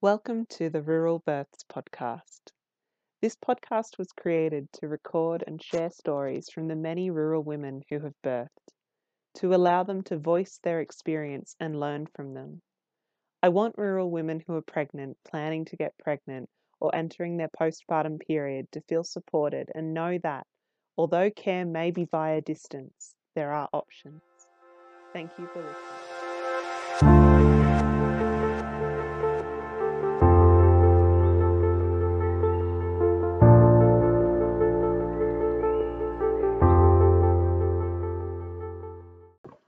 Welcome to the Rural Births podcast. This podcast was created to record and share stories from the many rural women who have birthed, to allow them to voice their experience and learn from them. I want rural women who are pregnant, planning to get pregnant, or entering their postpartum period to feel supported and know that, although care may be via distance, there are options. Thank you for listening.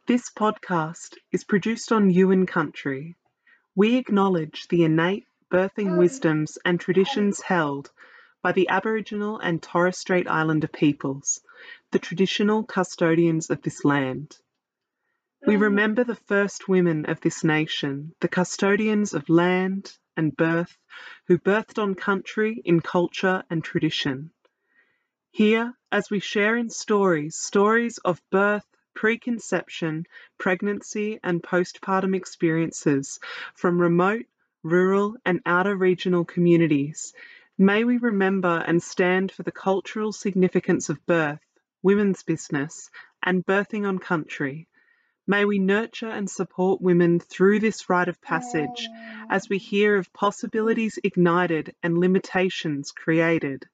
This podcast is produced on Yuin country. We acknowledge the innate birthing wisdoms and traditions held by the Aboriginal and Torres Strait Islander peoples, the traditional custodians of this land. We remember the first women of this nation, the custodians of land and birth, who birthed on country in culture and tradition. Here, as we share in stories, stories of birth, preconception, pregnancy, and postpartum experiences from remote, rural, and outer regional communities, may we remember and stand for the cultural significance of birth, women's business, and birthing on country. May we nurture and support women through this rite of passage as we hear of possibilities ignited and limitations created.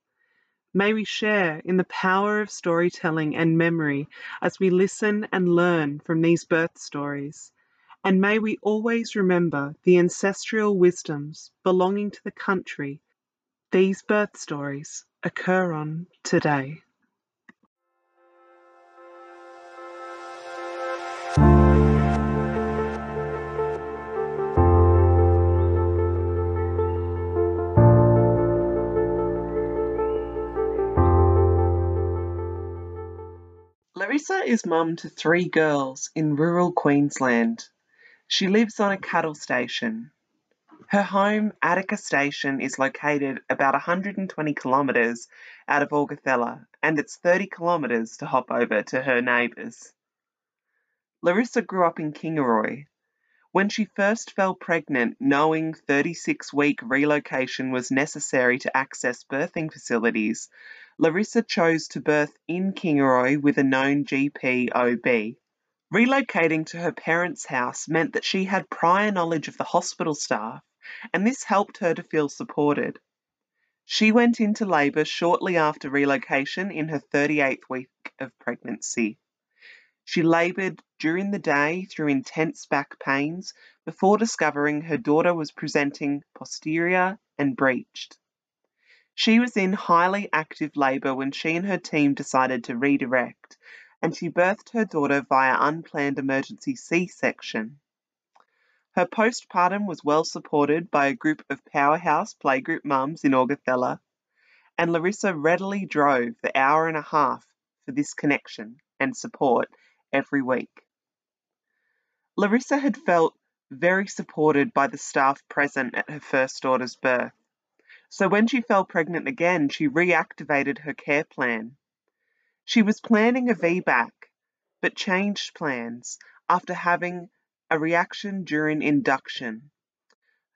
May we share in the power of storytelling and memory as we listen and learn from these birth stories. And may we always remember the ancestral wisdoms belonging to the country these birth stories occur on today. Larissa is mum to three girls in rural Queensland. She lives on a cattle station. Her home, Attica Station, is located about 120 kilometres out of Augathella, and it's 30 kilometres to hop over to her neighbours. Larissa grew up in Kingaroy. When she first fell pregnant, knowing 36 week relocation was necessary to access birthing facilities, Larissa chose to birth in Kingaroy with a known GP OB. Relocating to her parents' house meant that she had prior knowledge of the hospital staff, and this helped her to feel supported. She went into labour shortly after relocation in her 38th week of pregnancy. She laboured during the day through intense back pains before discovering her daughter was presenting posterior and breeched. She was in highly active labour when she and her team decided to redirect, and she birthed her daughter via unplanned emergency C section. Her postpartum was well supported by a group of powerhouse playgroup mums in Augathella, and Larissa readily drove the hour and a half for this connection and support every week. Larissa had felt very supported by the staff present at her first daughter's birth. So when she fell pregnant again, she reactivated her care plan. She was planning a VBAC, but changed plans after having a reaction during induction.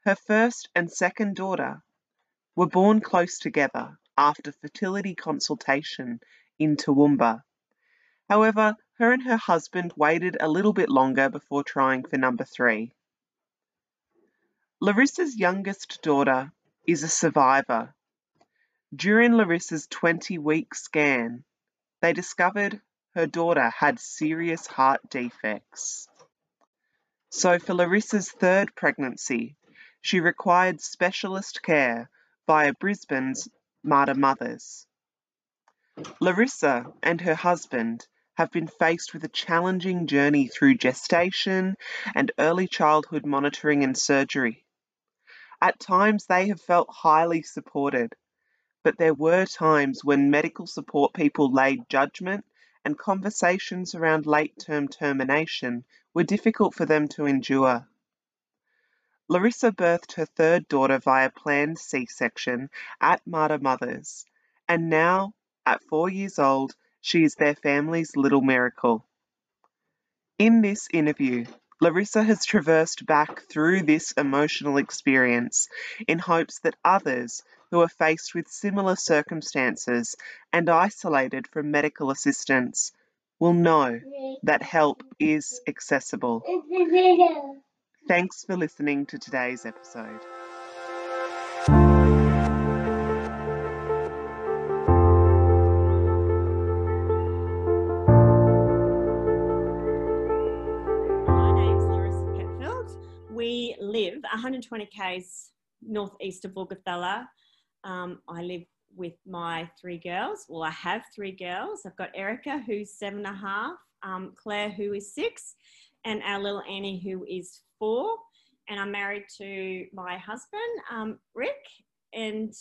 Her first and second daughter were born close together after fertility consultation in Toowoomba. However, her and her husband waited a little bit longer before trying for number three. Larissa's youngest daughter is a survivor. During Larissa's 20 week scan, they discovered her daughter had serious heart defects. So, for Larissa's third pregnancy, she required specialist care via Brisbane's Mater Mothers. Larissa and her husband have been faced with a challenging journey through gestation and early childhood monitoring and surgery. At times they have felt highly supported, but there were times when medical support people laid judgment and conversations around late term termination were difficult for them to endure. Larissa birthed her third daughter via planned C section at Mater Mothers, and now, at four years old, she is their family's little miracle. In this interview, Larissa has traversed back through this emotional experience in hopes that others who are faced with similar circumstances and isolated from medical assistance will know that help is accessible. Thanks for listening to today's episode. 120 k's northeast of Augathella. Um, I live with my three girls. Well, I have three girls. I've got Erica, who's seven and a half, um, Claire, who is six, and our little Annie, who is four. And I'm married to my husband, um, Rick. And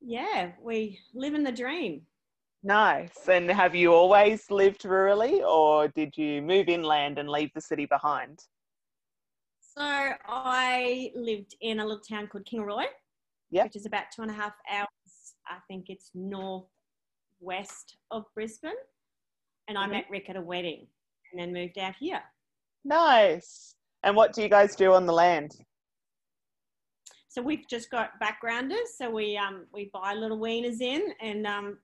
yeah, we live in the dream. Nice. And have you always lived rurally or did you move inland and leave the city behind? So I lived in a little town called Kingaroy, Yep. which is about two and a half hours. I think it's northwest of Brisbane. And I Mhm. met Rick at a wedding and then moved out here. Nice. And what do you guys do on the land? So we've just got backgrounders. So we um we buy little weaners in and um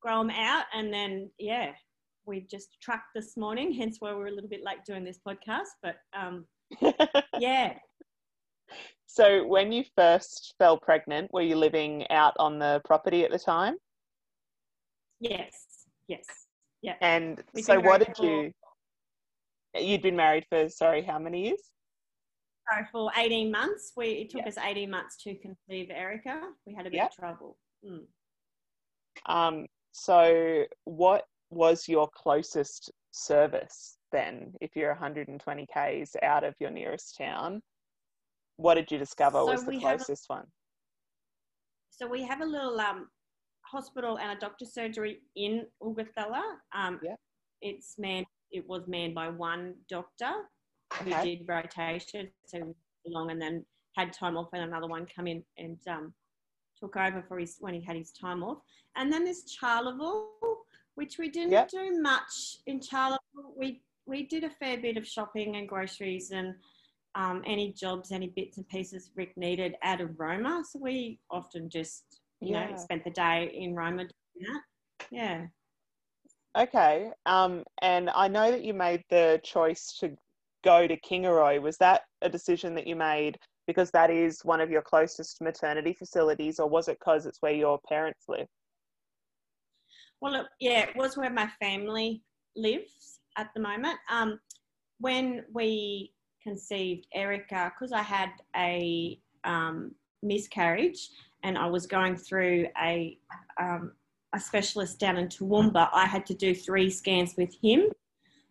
grow them out, and then yeah, we just trucked this morning. Hence why we're a little bit late doing this podcast. But um yeah, so, when you first fell pregnant, were you living out on the property at the time? yes, yes, yeah. And We've so, what did you? You'd been married for, sorry, how many years? So for 18 months, we it took Yeah. us 18 months to conceive Erica. We had a bit Yeah. of trouble. Mm. Um, so, what was your closest service then? If you're 120 k's out of your nearest town, what did you discover So was the have a- closest one? So we have a little um, hospital and a doctor's surgery in Augathella. Um, Yeah. It's manned. It was manned by one doctor who Okay. did rotation, so long, and then had time off, and another one come in and um, took over for his when he had his time off. And then there's Charleville, which we didn't Yep. do much in Charleville. We we did a fair bit of shopping and groceries and um, any jobs, any bits and pieces Rick needed out of Roma. So we often just you Yeah. know spent the day in Roma doing that. Yeah. Okay. Um, and I know that you made the choice to go to Kingaroy. Was that a decision that you made because that is one of your closest maternity facilities, or was it because it's where your parents live? Well, it, yeah, it was where my family lives at the moment. Um, when we conceived Erica, because I had a um, miscarriage and I was going through a um, a specialist down in Toowoomba, I had to do three scans with him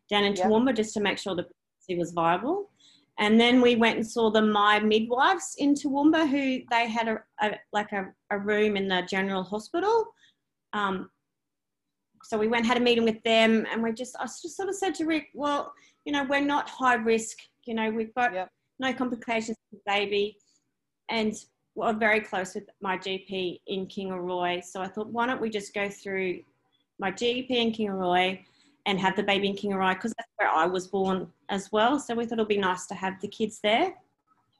down in Yeah. Toowoomba just to make sure the pregnancy was viable. And then we went and saw the my midwives in Toowoomba, who they had a, a like a, a room in the general hospital. Um, so we went had a meeting with them, and we just I just sort of said to Rick, well, you know, we're not high risk. You know, we've got Yep. no complications with the baby, and we're very close with my GP in King Kingaroy. So I thought, why don't we just go through my GP in King Kingaroy and have the baby in King Kingaroy because that's where I was born as well. So we thought it'd be nice to have the kids there.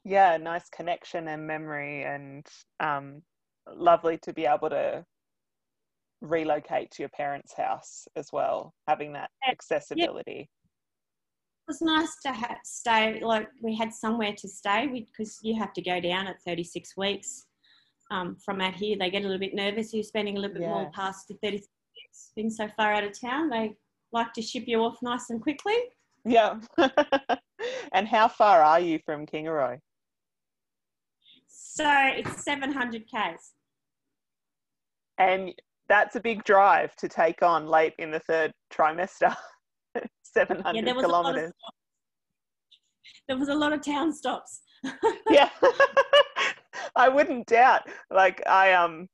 Yeah, nice connection and memory, and um, lovely to be able to relocate to your parents' house as well, having that Yeah. accessibility. It was nice to ha- stay, like we had somewhere to stay because you have to go down at 36 weeks um, from out here. They get a little bit nervous. You're spending a little bit more past the 36 weeks, being so far out of town. They like to ship you off nice and quickly. Yeah. and how far are you from Kingaroy? So it's 700 Ks. And that's a big drive to take on late in the third trimester. 700 Yeah, there was a lot of kilometers. there was a lot of town stops. yeah. I wouldn't doubt. Like I um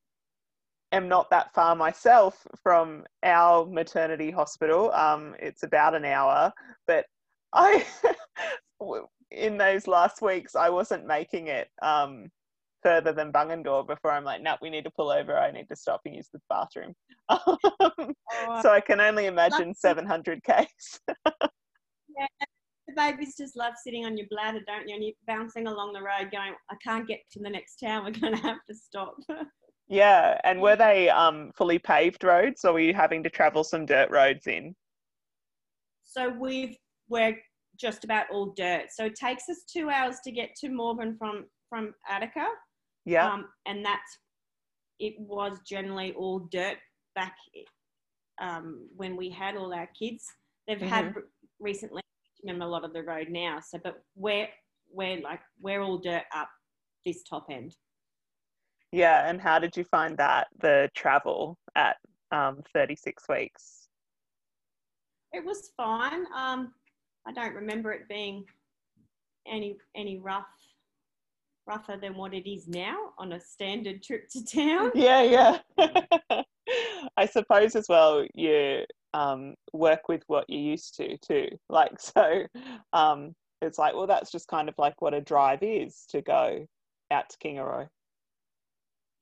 am not that far myself from our maternity hospital. Um, it's about an hour, but I, in those last weeks, I wasn't making it um, further than Bungendore before I'm like, no, we need to pull over. I need to stop and use the bathroom. Oh, so I can only imagine 700 Ks. yeah, the babies just love sitting on your bladder, don't you? And you're bouncing along the road going, I can't get to the next town. We're going to have to stop. yeah. And were they um, fully paved roads or were you having to travel some dirt roads in? So we've, we're just about all dirt. So it takes us two hours to get to Morven from, from Attica. Yeah. Um, and that's, it was generally all dirt back um, when we had all our kids. They've had recently remember a lot of the road now. So, but we're we're like we're all dirt up this top end. Yeah, and how did you find that the travel at um, 36 weeks? It was fine. Um, I don't remember it being any any rough rougher than what it is now on a standard trip to town. Yeah, yeah. I suppose as well you um, work with what you're used to too. Like so, um, it's like well, that's just kind of like what a drive is to go out to Kingaroy.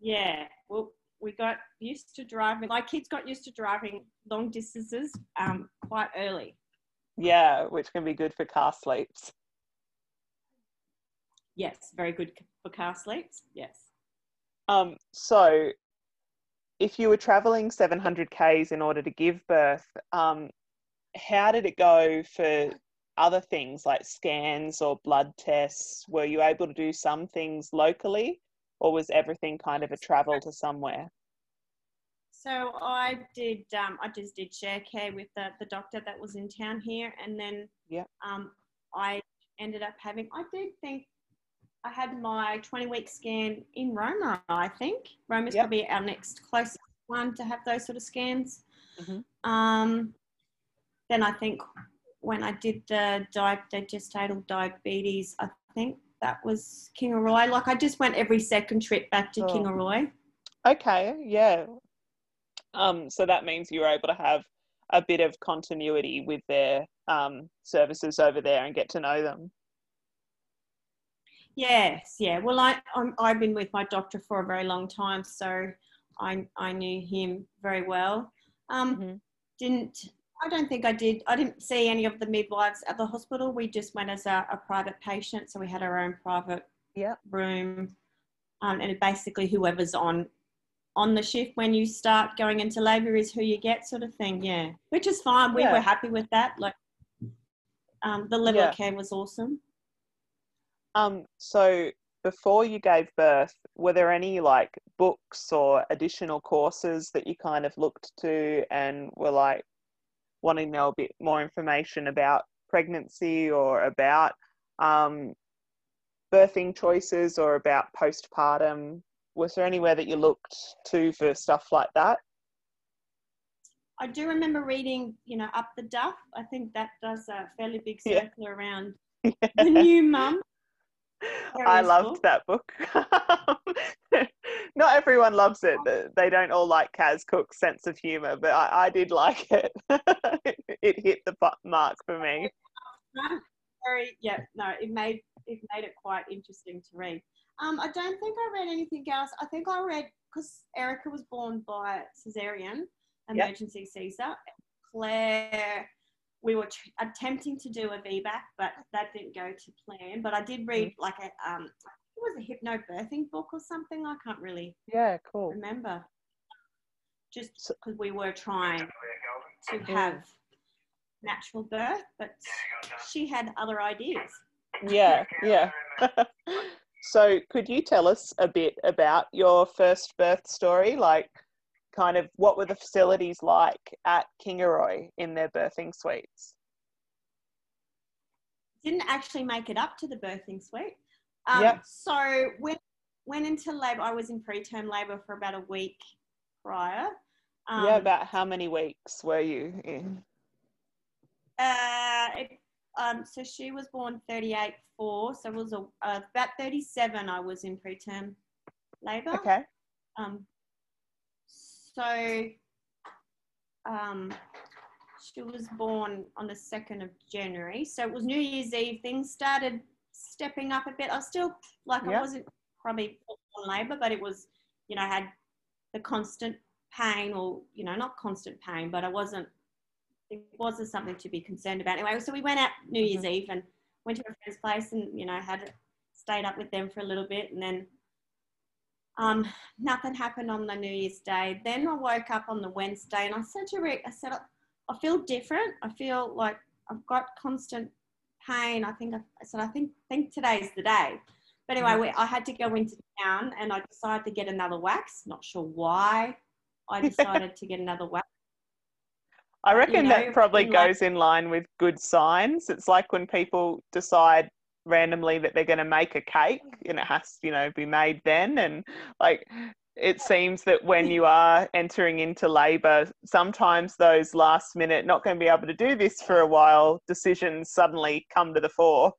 Yeah, well, we got used to driving. My kids got used to driving long distances um, quite early. Yeah, which can be good for car sleeps. Yes, very good for car sleeps. Yes. Um, so if you were traveling 700 Ks in order to give birth, um, how did it go for other things like scans or blood tests? Were you able to do some things locally or was everything kind of a travel to somewhere? So I did, um, I just did share care with the, the doctor that was in town here. And then yeah. um, I ended up having, I did think I had my 20 week scan in Roma, I think. Roma's Yep. probably our next closest one to have those sort of scans. Mhm. Um, then I think when I did the, di- gestatal diabetes, I think that was Kingaroy. Like I just went every second trip back to Oh. Kingaroy. Okay, yeah. Um, so that means you were able to have a bit of continuity with their um, services over there and get to know them. Yes, yeah. Well, I I'm, I've been with my doctor for a very long time, so I I knew him very well. Um, Mhm. Didn't I don't think I did. I didn't see any of the midwives at the hospital. We just went as a, a private patient, so we had our own private Yep. room, um, and basically whoever's on on the shift when you start going into labour is who you get, sort of thing. Yeah, which is fine. We Yeah. were happy with that. Like, um, the level Yeah. of care was awesome. Um, so before you gave birth, were there any like books or additional courses that you kind of looked to and were like wanting to know a bit more information about pregnancy or about um, birthing choices or about postpartum? Was there anywhere that you looked to for stuff like that? I do remember reading, you know, Up the Duff. I think that does a fairly big Yeah. circle around the new mum. I loved that book. Not everyone loves it. They don't all like Kaz Cooke's sense of humor, but I, I did like it. it hit the mark for me. Very, yeah, no, it made it made it quite interesting to read. Um, I don't think I read anything else. I think I read because Erica was born by cesarean, Yep. emergency Caesar. Claire, we were tr- attempting to do a VBAC, but that didn't go to plan. But I did read like a um, it was a hypnobirthing book or something. I can't really Yeah, cool. remember. Just because we were trying to Mm. have natural birth, but she had other ideas. Yeah, yeah. so, could you tell us a bit about your first birth story? Like, kind of what were the facilities like at Kingaroy in their birthing suites? Didn't actually make it up to the birthing suite. Um, Yep. So when went into labour, I was in preterm labour for about a week prior. Um, yeah, about how many weeks were you in? Uh, it, um, so she was born 38 4, so it was a, uh, about 37 I was in preterm labour. Okay. Um, so um, she was born on the 2nd of January. So it was New Year's Eve. Things started stepping up a bit. I was still like, Yep. I wasn't probably on labour, but it was, you know, I had the constant pain or, you know, not constant pain, but I wasn't, it wasn't something to be concerned about. Anyway, so we went out New Year's Eve and went to a friend's place and, you know, had stayed up with them for a little bit and then um, nothing happened on the New Year's Day. Then I woke up on the Wednesday and I said to Rick, I said, I feel different. I feel like I've got constant pain. I think I, I said, I think think today's the day. But anyway, we, I had to go into town and I decided to get another wax. Not sure why I decided to get another wax. I you reckon know, that probably in like- goes in line with good signs. It's like when people decide randomly that they're going to make a cake and it has to, you know, be made then. And like, it seems that when you are entering into labour, sometimes those last minute, not going to be able to do this for a while, decisions suddenly come to the fore.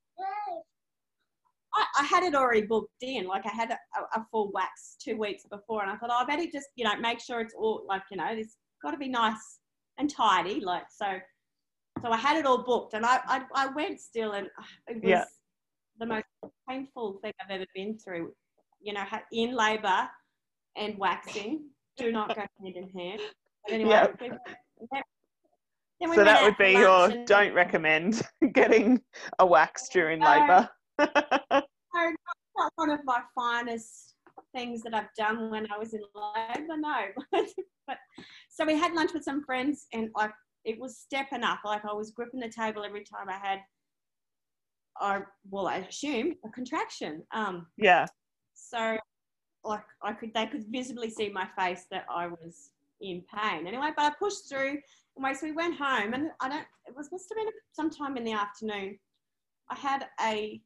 I, I had it already booked in. Like I had a, a full wax two weeks before, and I thought, oh, I better just you know make sure it's all like you know it's got to be nice and tidy. Like so, so I had it all booked, and I I, I went still, and uh, it was Yeah. The most painful thing I've ever been through. You know, in labour and waxing do not go hand in hand. But anyway, Yeah. we- then- then so that would be your don't recommend getting a wax during No. labour. no, not, not one of my finest things that I've done when I was in labour, no. but so we had lunch with some friends, and like it was stepping up. Like I was gripping the table every time I had, I well, I assume a contraction. Um, yeah. so like I could, they could visibly see my face that I was in pain. Anyway, but I pushed through. Anyway, so we went home, and I don't. It was must have been sometime in the afternoon. I had a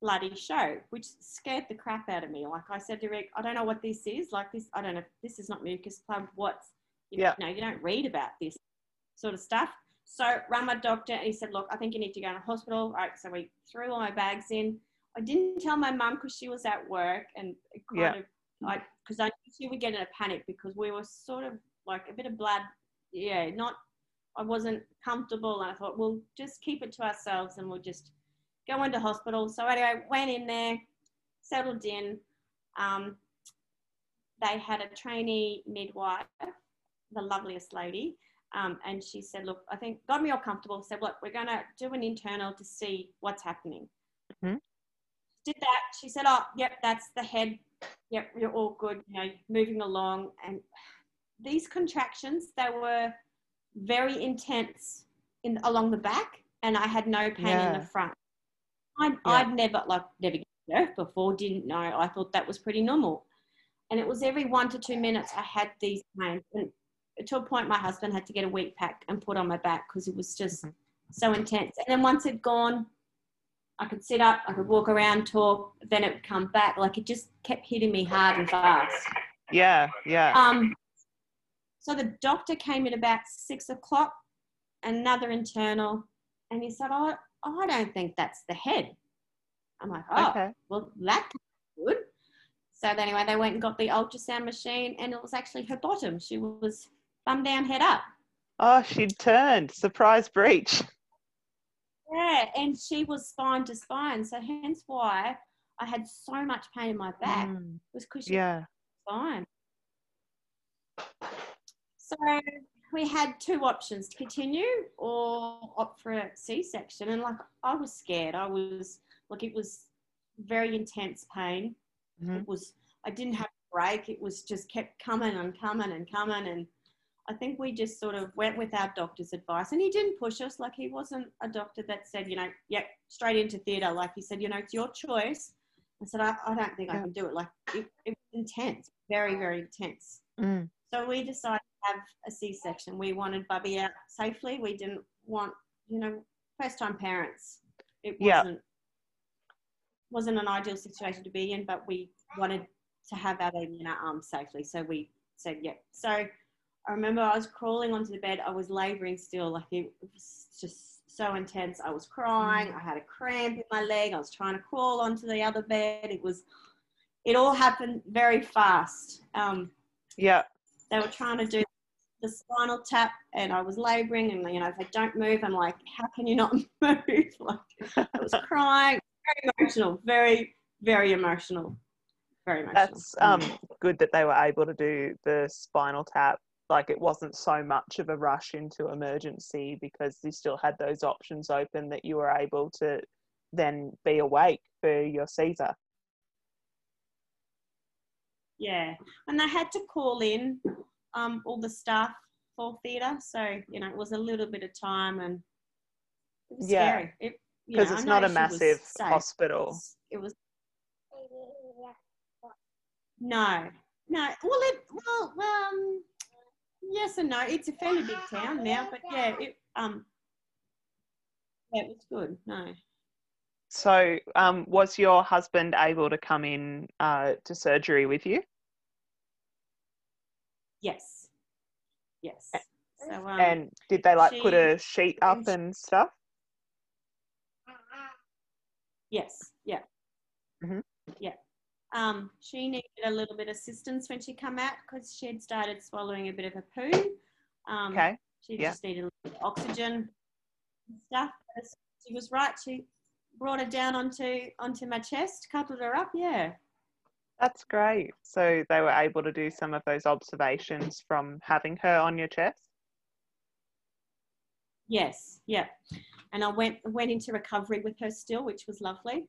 bloody show, which scared the crap out of me. Like I said to Rick, I don't know what this is. Like this, I don't know. This is not mucus plug. What's you Yeah. know, you don't read about this sort of stuff. So rang my doctor and he said, look, I think you need to go to hospital. Right. So we threw all my bags in. I didn't tell my mum because she was at work and kind Yeah. of I because I knew she would get in a panic because we were sort of like a bit of blood. Yeah, not I wasn't comfortable and I thought we'll just keep it to ourselves and we'll just go into hospital. So anyway, went in there, settled in. Um, they had a trainee midwife, the loveliest lady, um, and she said, "Look, I think got me all comfortable." Said, "Look, we're going to do an internal to see what's happening." Mhm. Did that. She said, "Oh, yep, that's the head. Yep, you're all good. You know, moving along." And these contractions, they were very intense in along the back, and I had no pain in the front. I, I'd never like never birth before. Didn't know. I thought that was pretty normal. And it was every one to two minutes I had these pains. And to a point, my husband had to get a wheat pack and put on my back because it was just Mhm. so intense. And then once it'd gone, I could sit up, I could walk around, talk, then it would come back. Like it just kept hitting me hard and fast. Yeah. Yeah. Um, so the doctor came in about six o'clock, another internal, and he said, "Oh, I don't think that's the head." I'm like, "Oh, okay. well, that's good." So then anyway, they went and got the ultrasound machine, and it was actually her bottom. She was thumb down, head up. Oh, she'd turned. Surprise breech. Yeah, and she was spine to spine. So hence why I had so much pain in my back Mm, was because she Yeah. fine. So we had two options to continue or opt for a C-section. And like I was scared. I was like it was very intense pain. Mhm. It was I didn't have a break. It was just kept coming and coming and coming. And I think we just sort of went with our doctor's advice. And he didn't push us. Like he wasn't a doctor that said, you know, yep, straight into theatre. Like he said, you know, it's your choice. I said, I, I don't think I can do it. Like it, it was intense, very, very intense. Mm, So we decided to have a C-section. We wanted Bubby out safely. We didn't want, you know, first-time parents. It wasn't wasn't an ideal situation to be in, but we wanted to have our baby in our arms safely. So we said, yeah. So I remember I was crawling onto the bed. I was labouring still, like it was just so intense. I was crying. I had a cramp in my leg. I was trying to crawl onto the other bed. It was, it all happened very fast. Um, Yeah. they were trying to do the spinal tap, and I was labouring, and you know, if I don't move, I'm like, how can you not move? like, I was crying, very emotional, very, very emotional, very emotional. That's um, good that they were able to do the spinal tap. Like it wasn't so much of a rush into emergency because you still had those options open that you were able to then be awake for your Caesar. Yeah, and they had to call in um, all the staff for theatre, so you know it was a little bit of time and it was Yeah. scary. It, Because it's not a massive hospital. It was no, no. Well, it well, um, yes and no. It's a fairly big town now, but yeah, it um, yeah, it was good. No, So, um, was your husband able to come in uh, to surgery with you? yes, yes. So um, and did they like put a sheet up and stuff? Yes, yeah. Mm-hmm. Yeah. Um, she needed a little bit of assistance when she come out because she had started swallowing a bit of a poo. Um, Okay. She yeah. just needed a little bit of oxygen and stuff. She was right. She brought her down onto onto my chest, cuddled her up. Yeah. That's great. So they were able to do some of those observations from having her on your chest. Yes. Yeah. And I went went into recovery with her still, which was lovely.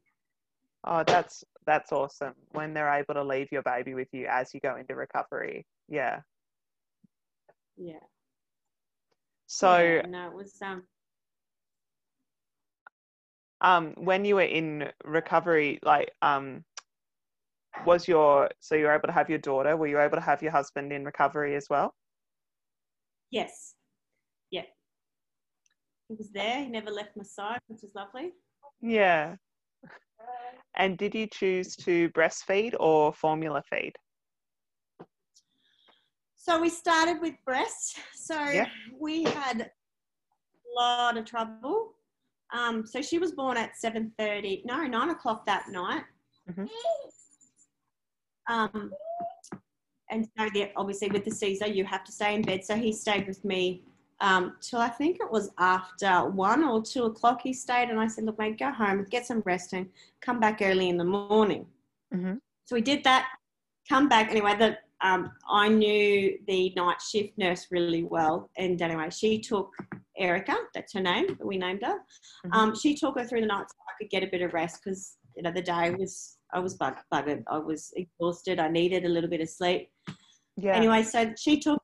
Oh, that's that's awesome. When they're able to leave your baby with you as you go into recovery. Yeah. Yeah. So yeah, no, it was um. um when you were in recovery, like um was your so you were able to have your daughter, were you able to have your husband in recovery as well? Yes. Yeah. He was there. He never left my side, which was lovely. Yeah. And did you choose to breastfeed or formula feed? So we started with breast. So Yeah. we had a lot of trouble. Um, so she was born at seven thirty, no, nine o'clock that night. Mhm. Um, and so the, obviously with the Caesar, you have to stay in bed. So he stayed with me um, till I think it was after one or two o'clock. He stayed, and I said, "Look, mate, go home, get some resting, come back early in the morning." Mhm. So we did that. Come back anyway. That um, I knew the night shift nurse really well, and anyway, she took Erica. That's her name. We named her. Mhm. Um, she took her through the night so I could get a bit of rest because you know the day was I was bug- buggered. I was exhausted. I needed a little bit of sleep. Yeah. Anyway, so she took.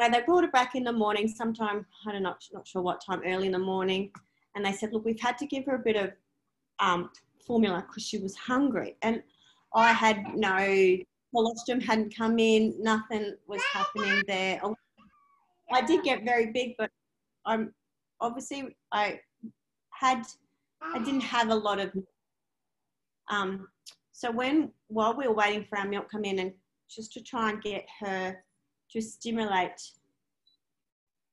Anyway, they brought her back in the morning. Sometime I don't know, not sure what time, early in the morning, and they said, "Look, we've had to give her a bit of um, formula because she was hungry." And I had no colostrum hadn't come in. Nothing was happening there. I- I did get very big, but I'm obviously I had I didn't have a lot of. Um, so when while we were waiting for our milk come in and just to try and get her to stimulate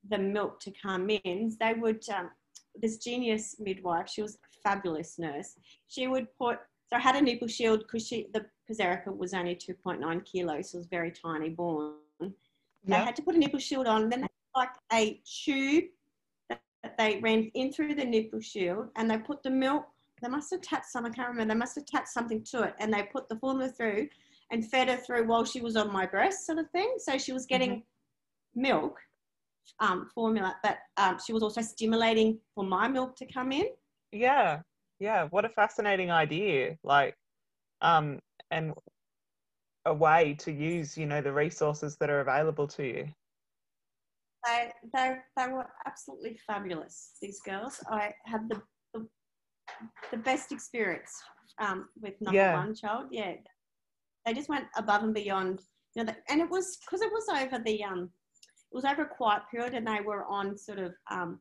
the milk to come in, they would um, this genius midwife. She was a fabulous nurse. She would put so I had a nipple shield because she the because Erica was only two point nine kilos, so it was very tiny born. They Yeah. had to put a nipple shield on. Then they had like a tube that they ran in through the nipple shield, and they put the milk. They must have attached some. I can't remember. They must have attached something to it, and they put the formula through and fed her through while she was on my breast, sort of thing. So she was getting milk um, formula, but um, she was also stimulating for my milk to come in. Yeah, yeah. What a fascinating idea! Like, um, and a way to use, you know, the resources that are available to you. They, they, they were absolutely fabulous, these girls. I had the, the, the best experience um, with number Yeah. one child. Yeah. They just went above and beyond. You know, and it was because it was over the, um, it was over a quiet period and they were on sort of, um,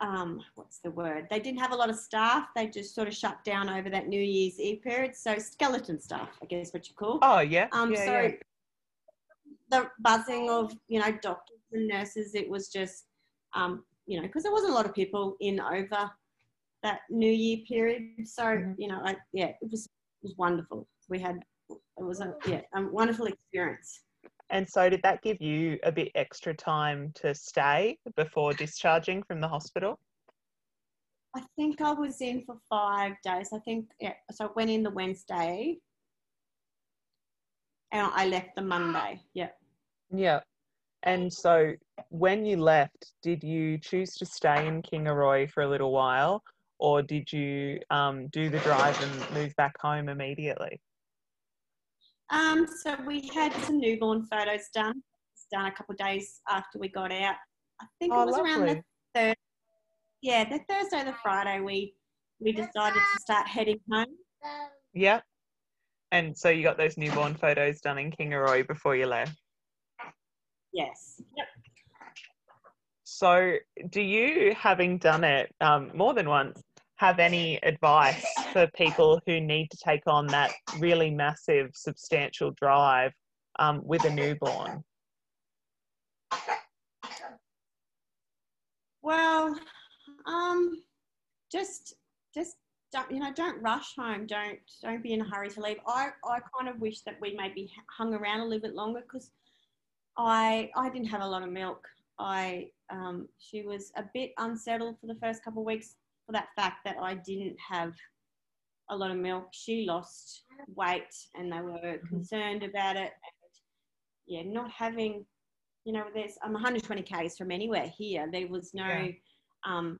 um, what's the word? They didn't have a lot of staff. They just sort of shut down over that New Year's Eve period. So skeleton staff, I guess what you call. Oh yeah, Um, yeah, so yeah. the buzzing of you know doctors and nurses, it was just um, you know because there wasn't a lot of people in over that New Year period. So Mhm. you know, I, yeah, it was was wonderful. We had it was a yeah a wonderful experience. And so, did that give you a bit extra time to stay before discharging from the hospital? I think I was in for five days. I think, yeah. So I went in the Wednesday and I left the Monday. Yeah. Yeah. And so, when you left, did you choose to stay in Kingaroy for a little while, or did you um, do the drive and move back home immediately? Um, so we had some newborn photos done. Done a couple of days after we got out. I think Oh, it was around the third. Yeah, the Thursday, the Friday, we we decided to start heading home. Yep. And so you got those newborn photos done in Kingaroy before you left. Yes. Yep. So, do you, having done it um, more than once, have any advice for people who need to take on that really massive, substantial drive um, with a newborn? Well, um, just just don't you know don't rush home. Don't don't be in a hurry to leave. I I kind of wish that we maybe hung around a little bit longer because I I didn't have a lot of milk. I um, she was a bit unsettled for the first couple of weeks for that fact that I didn't have a lot of milk. She lost weight and they were concerned about it. And yeah, not having, you know, there's I'm 120 k's from anywhere here. There was no Yeah. um,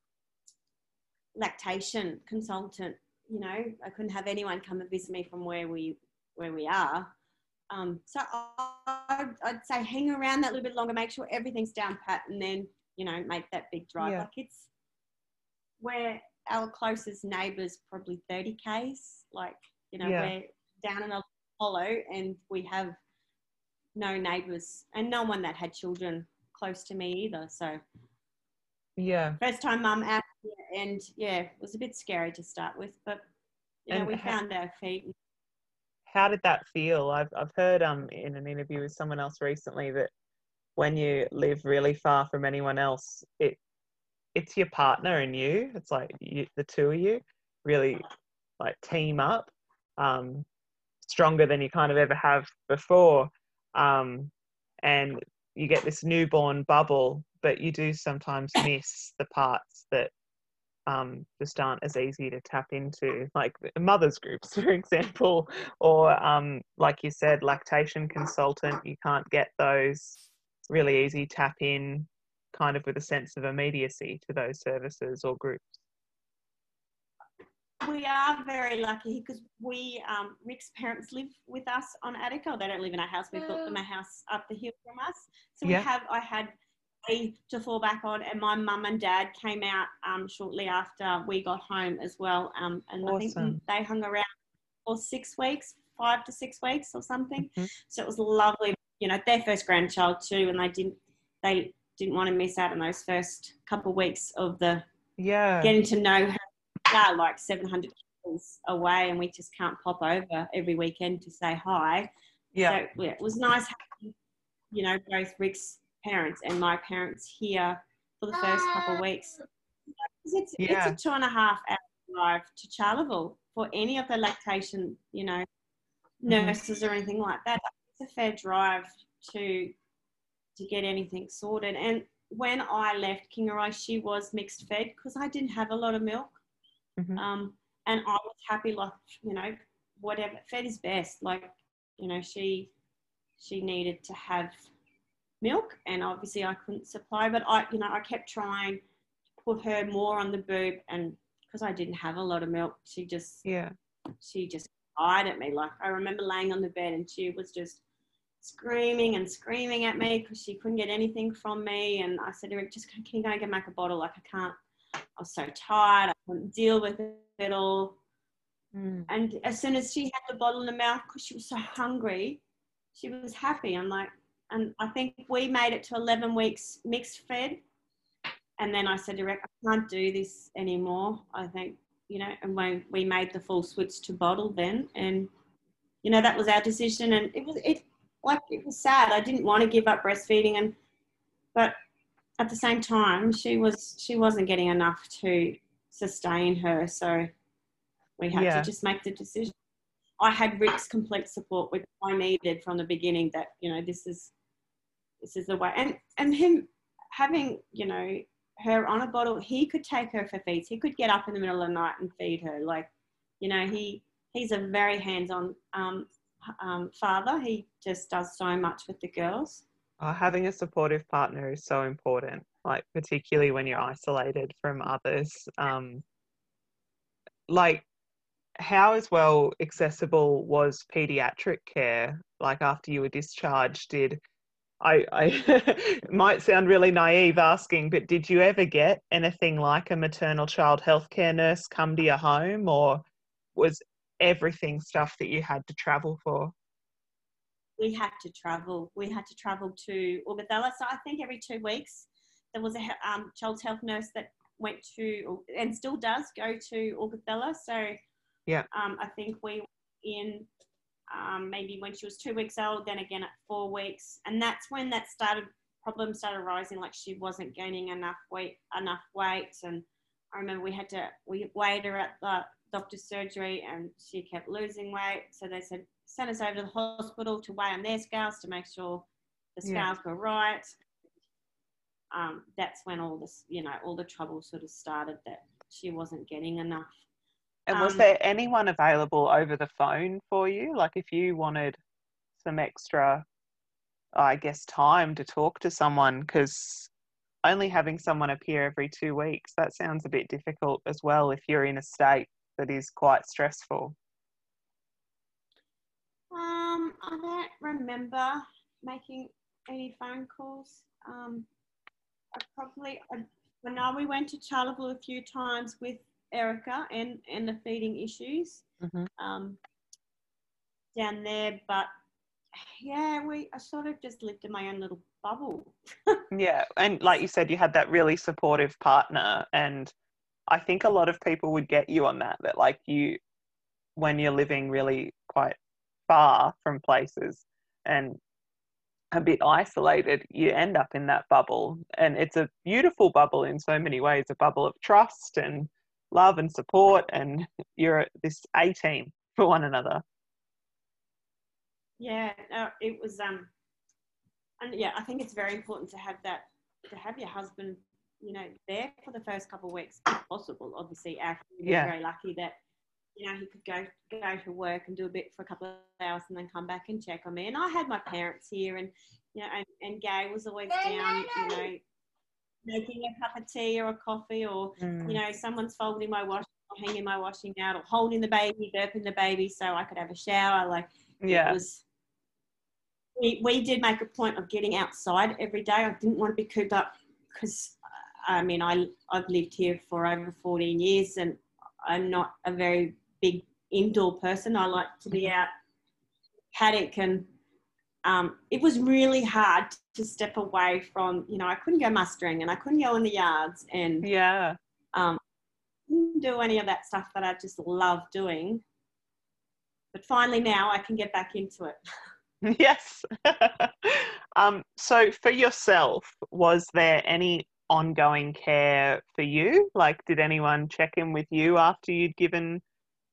lactation consultant. You know, I couldn't have anyone come and visit me from where we where we are. Um, so I, I'd say hang around that little bit longer, make sure everything's down pat, and then you know make that big drive. Yeah. Like it's where our closest neighbours probably 30 k's. Like you know Yeah. we're down in a hollow, and we have no neighbours and no one that had children close to me either. So Yeah. first time mum out and yeah, it was a bit scary to start with, but you know And we ha- found our feet. How did that feel? I've, I've heard um, in an interview with someone else recently that when you live really far from anyone else, it it's your partner and you. It's like you, the two of you really like team up um, stronger than you kind of ever have before. Um, and you get this newborn bubble, but you do sometimes miss the parts that um, just aren't as easy to tap into, like mothers groups, for example, or um, like you said, lactation consultant. You can't get those really easy tap in, kind of with a sense of immediacy to those services or groups. We are very lucky because we, um, Rick's parents live with us on Attica. They don't live in our house. We built them a house up the hill from us. So Yeah. we have, I had to fall back on, and my mum and dad came out um, shortly after we got home as well. Um, and I think they hung around for six weeks, five to six weeks or something. Mhm. So it was lovely. You know, their first grandchild too, and they didn't, they didn't want to miss out on those first couple of weeks of the Yeah. getting to know her are like 700 kilometers away and we just can't pop over every weekend to say hi. yeah. So yeah, it was nice having, you know, both Rick's parents and my parents here for the first couple of weeks. 'Cause It's, Yeah. it's a two and a half hour drive to Charleville for any of the lactation, you know, Mm-hmm. nurses or anything like that. It's a fair drive to to get anything sorted. And when I left Kingaroy, she was mixed fed because I didn't have a lot of milk. Mhm. Um, and I was happy, like, you know, whatever, fed is best. Like, you know, she she needed to have milk and obviously I couldn't supply, but I, you know, I kept trying to put her more on the boob and because I didn't have a lot of milk, she just Yeah. she just cried at me. Like I remember laying on the bed and she was just screaming and screaming at me because she couldn't get anything from me. And I said to Rick, just can you go and get make a bottle? Like I can't. I was so tired. I couldn't deal with it at all. Mm. And as soon as she had the bottle in her mouth, because she was so hungry, she was happy. I'm like, and I think we made it to 11 weeks mixed fed. And then I said to Rick, I can't do this anymore. I think, you know, and when we made the full switch to bottle then, and, you know, that was our decision. And it was, it, like, it was sad. I didn't want to give up breastfeeding. And, but at the same time, she was, she wasn't getting enough to sustain her. So we had Yeah. to just make the decision. I had Rick's complete support, which I needed from the beginning. That you know, this is this is the way. And and him having, you know, her on a bottle, he could take her for feeds. He could get up in the middle of the night and feed her. Like, you know, he he's a very hands-on um, um, father. He just does so much with the girls. Oh, having a supportive partner is so important, like particularly when you're isolated from others. Um, like, how as well accessible was pediatric care? Like after you were discharged, did I, I might sound really naive asking, but did you ever get anything like a maternal child healthcare nurse come to your home, or was everything stuff that you had to travel for? We had to travel. We had to travel to Augathella. So I think every two weeks there was a um, health nurse that went to and still does go to Augathella. So yeah, um, I think we in um, maybe when she was two weeks old, then again at four weeks, and that's when that started problems started rising. Like she wasn't gaining enough weight, enough weight, and I remember we had to we weighed her at the doctor's surgery, and she kept losing weight. So they said send us over to the hospital to weigh on their scales to make sure the scales yeah. were right. Um, that's when all this, you know, all the trouble sort of started that she wasn't getting enough and was um, there anyone available over the phone for you? Like if you wanted some extra, I guess, time to talk to someone, because only having someone appear every two weeks, that sounds a bit difficult as well if you're in a state that is quite stressful. Um, I don't remember making any phone calls. Um, I probably, I, when I, we went to Charleville a few times with Erica and and the feeding issues mm-hmm. um, down there. But yeah, we I sort of just lived in my own little bubble. yeah, and like you said, you had that really supportive partner, and I think a lot of people would get you on that. That like you, when you're living really quite far from places and a bit isolated, you end up in that bubble. And it's a beautiful bubble in so many ways a bubble of trust and love and support, and you're this A team for one another. Yeah, no, it was. Um, and yeah, I think it's very important to have that to have your husband, you know, there for the first couple of weeks, if possible. Obviously, our yeah. very lucky that you know he could go go to work and do a bit for a couple of hours and then come back and check on me. And I had my parents here, and you know, and, and Gay was always down, you know, making a cup of tea or a coffee or mm. you know someone's folding my washing or hanging my washing out or holding the baby burping the baby so i could have a shower like yeah was, we, we did make a point of getting outside every day i didn't want to be cooped up because i mean I, i've lived here for over 14 years and i'm not a very big indoor person i like to be mm-hmm. out paddock and um, it was really hard to step away from, you know, I couldn't go mustering and I couldn't go in the yards and yeah, um, didn't do any of that stuff that I just love doing. But finally now I can get back into it. yes. um, so for yourself, was there any ongoing care for you? Like, did anyone check in with you after you'd given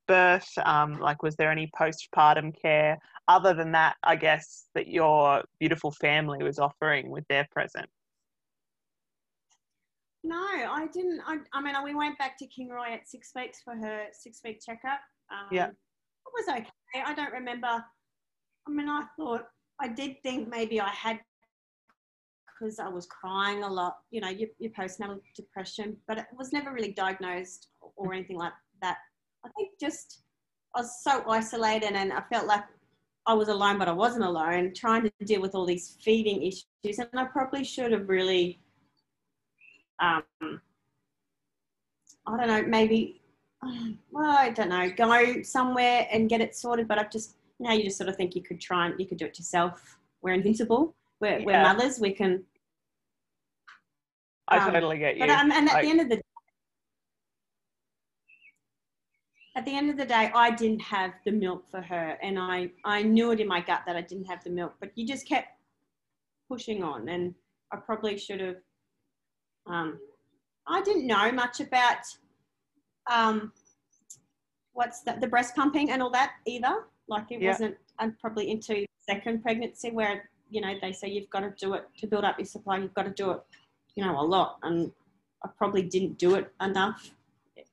birth? Um, like, was there any postpartum care? other than that, I guess, that your beautiful family was offering with their present? No, I didn't. I, I mean, we went back to Kingaroy at six weeks for her six week checkup. Um, yeah. It was okay. I don't remember. I mean, I thought, I did think maybe I had because I was crying a lot, you know, your, your postnatal depression, but it was never really diagnosed or anything like that. I think just I was so isolated and I felt like I was alone, but I wasn't alone, trying to deal with all these feeding issues. And I probably should have really, um, I don't know, maybe, well, I don't know, go somewhere and get it sorted. But I've just, you know, you just sort of think you could try and you could do it yourself. We're invincible. We're, yeah. we're mothers. We can. I um, totally get you. But, um, and at I, the end of the at the end of the day, I didn't have the milk for her, and I I knew it in my gut that I didn't have the milk, but you just kept pushing on, and I probably should have. Um, I didn't know much about um, what's the, the breast pumping and all that either. Like it yeah. wasn't. I'm probably into second pregnancy where you know, they say you've got to do it to build up your supply. You've got to do it, you know, a lot. And I probably didn't do it enough.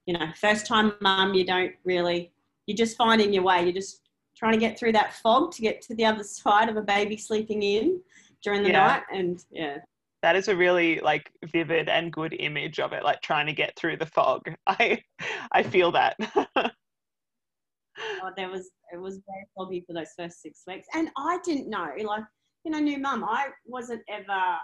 You know, first time mum, you don't really, you're just finding your way. You're just trying to get through that fog to get to the other side of a baby sleeping in during the Yeah. night. And yeah, That is a really like vivid and good image of it, like trying to get through the fog. I I feel that. oh, there was it was very foggy for those first six weeks, and I didn't know. Like you know, new mum, I wasn't ever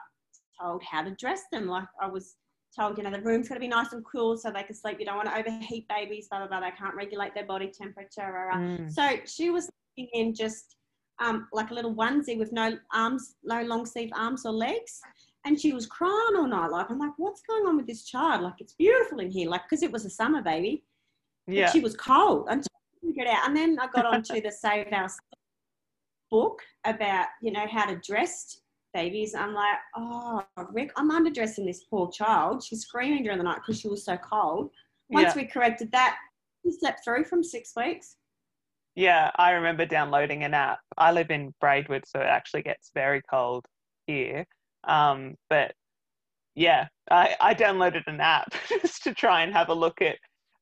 told how to dress them. Like I was told, you know, the room's got to be nice and cool so they can sleep. You don't want to overheat babies. Blah blah blah. They can't regulate their body temperature. Rah, rah. Mm. So she was sleeping in just um, like a little onesie with no arms, no long sleeve arms or legs. And she was crying all night. Like, I'm like, what's going on with this child? Like, it's beautiful in here. Like, because it was a summer baby. Yeah. she was cold until I figured it out. And then I got onto the Save Our book about, you know, how to dress babies. I'm like, oh, Rick, I'm underdressing this poor child. She's screaming during the night because she was so cold. Once yeah. we corrected that, she slept through from six weeks. Yeah, I remember downloading an app. I live in Braidwood, so it actually gets very cold here. Um, but yeah, I, I downloaded an app just to try and have a look at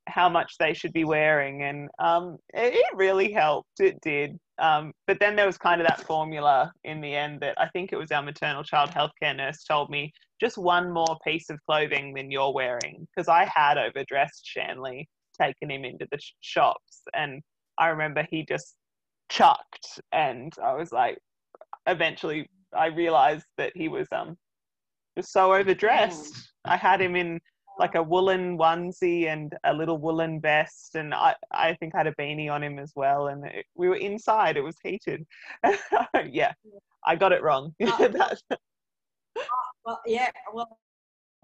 how much they should be wearing, and um, it, it really helped. It did. Um, but then there was kind of that formula in the end that I think it was our maternal child healthcare nurse told me just one more piece of clothing than you're wearing because I had overdressed Shanley, taken him into the sh- shops, and I remember he just chucked, and I was like, eventually I realized that he was um just so overdressed. I had him in like a woolen onesie and a little woolen vest, and I I think I had a beanie on him as well. And it, we were inside; it was heated. yeah, I got it wrong. Oh. That- uh, Well, yeah, well,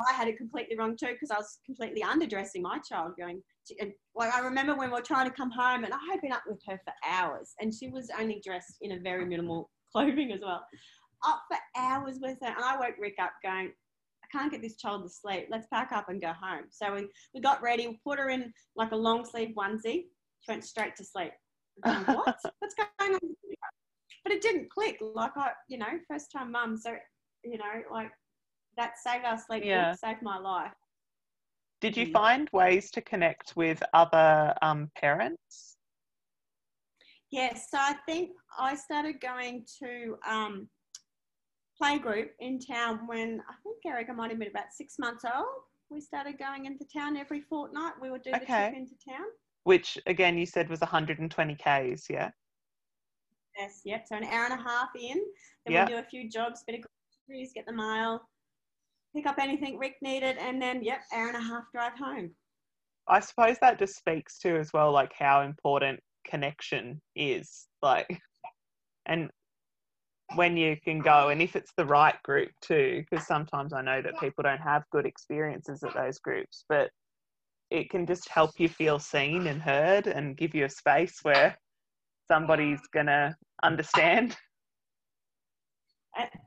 I had it completely wrong too because I was completely underdressing my child. Going, to, and, like, I remember when we were trying to come home, and I had been up with her for hours, and she was only dressed in a very minimal clothing as well. Up for hours with her, and I woke Rick up going, can't get this child to sleep. Let's pack up and go home. So we, we got ready, we put her in like a long sleeve onesie. She went straight to sleep. Going, what? What's going on? But it didn't click. Like I, you know, first time mum. So, you know, like that Save Our Sleep Yeah. saved my life. Did you Mm. find ways to connect with other um, parents? Yes, so I think I started going to um, playgroup in town when I think Erica might have been about six months old. We started going into town every fortnight. We would do the Okay. trip into town. Which again, you said was 120 k's. Yeah. Yes, yep. So an hour and a half in. Then Yeah. we do a few jobs, bit of groceries, get the mail, pick up anything Rick needed, and then yep, hour and a half drive home. I suppose that just speaks to as well, like how important connection is. Like, and when you can go, and if it's the right group too, because sometimes I know that people don't have good experiences at those groups, but it can just help you feel seen and heard and give you a space where somebody's gonna understand.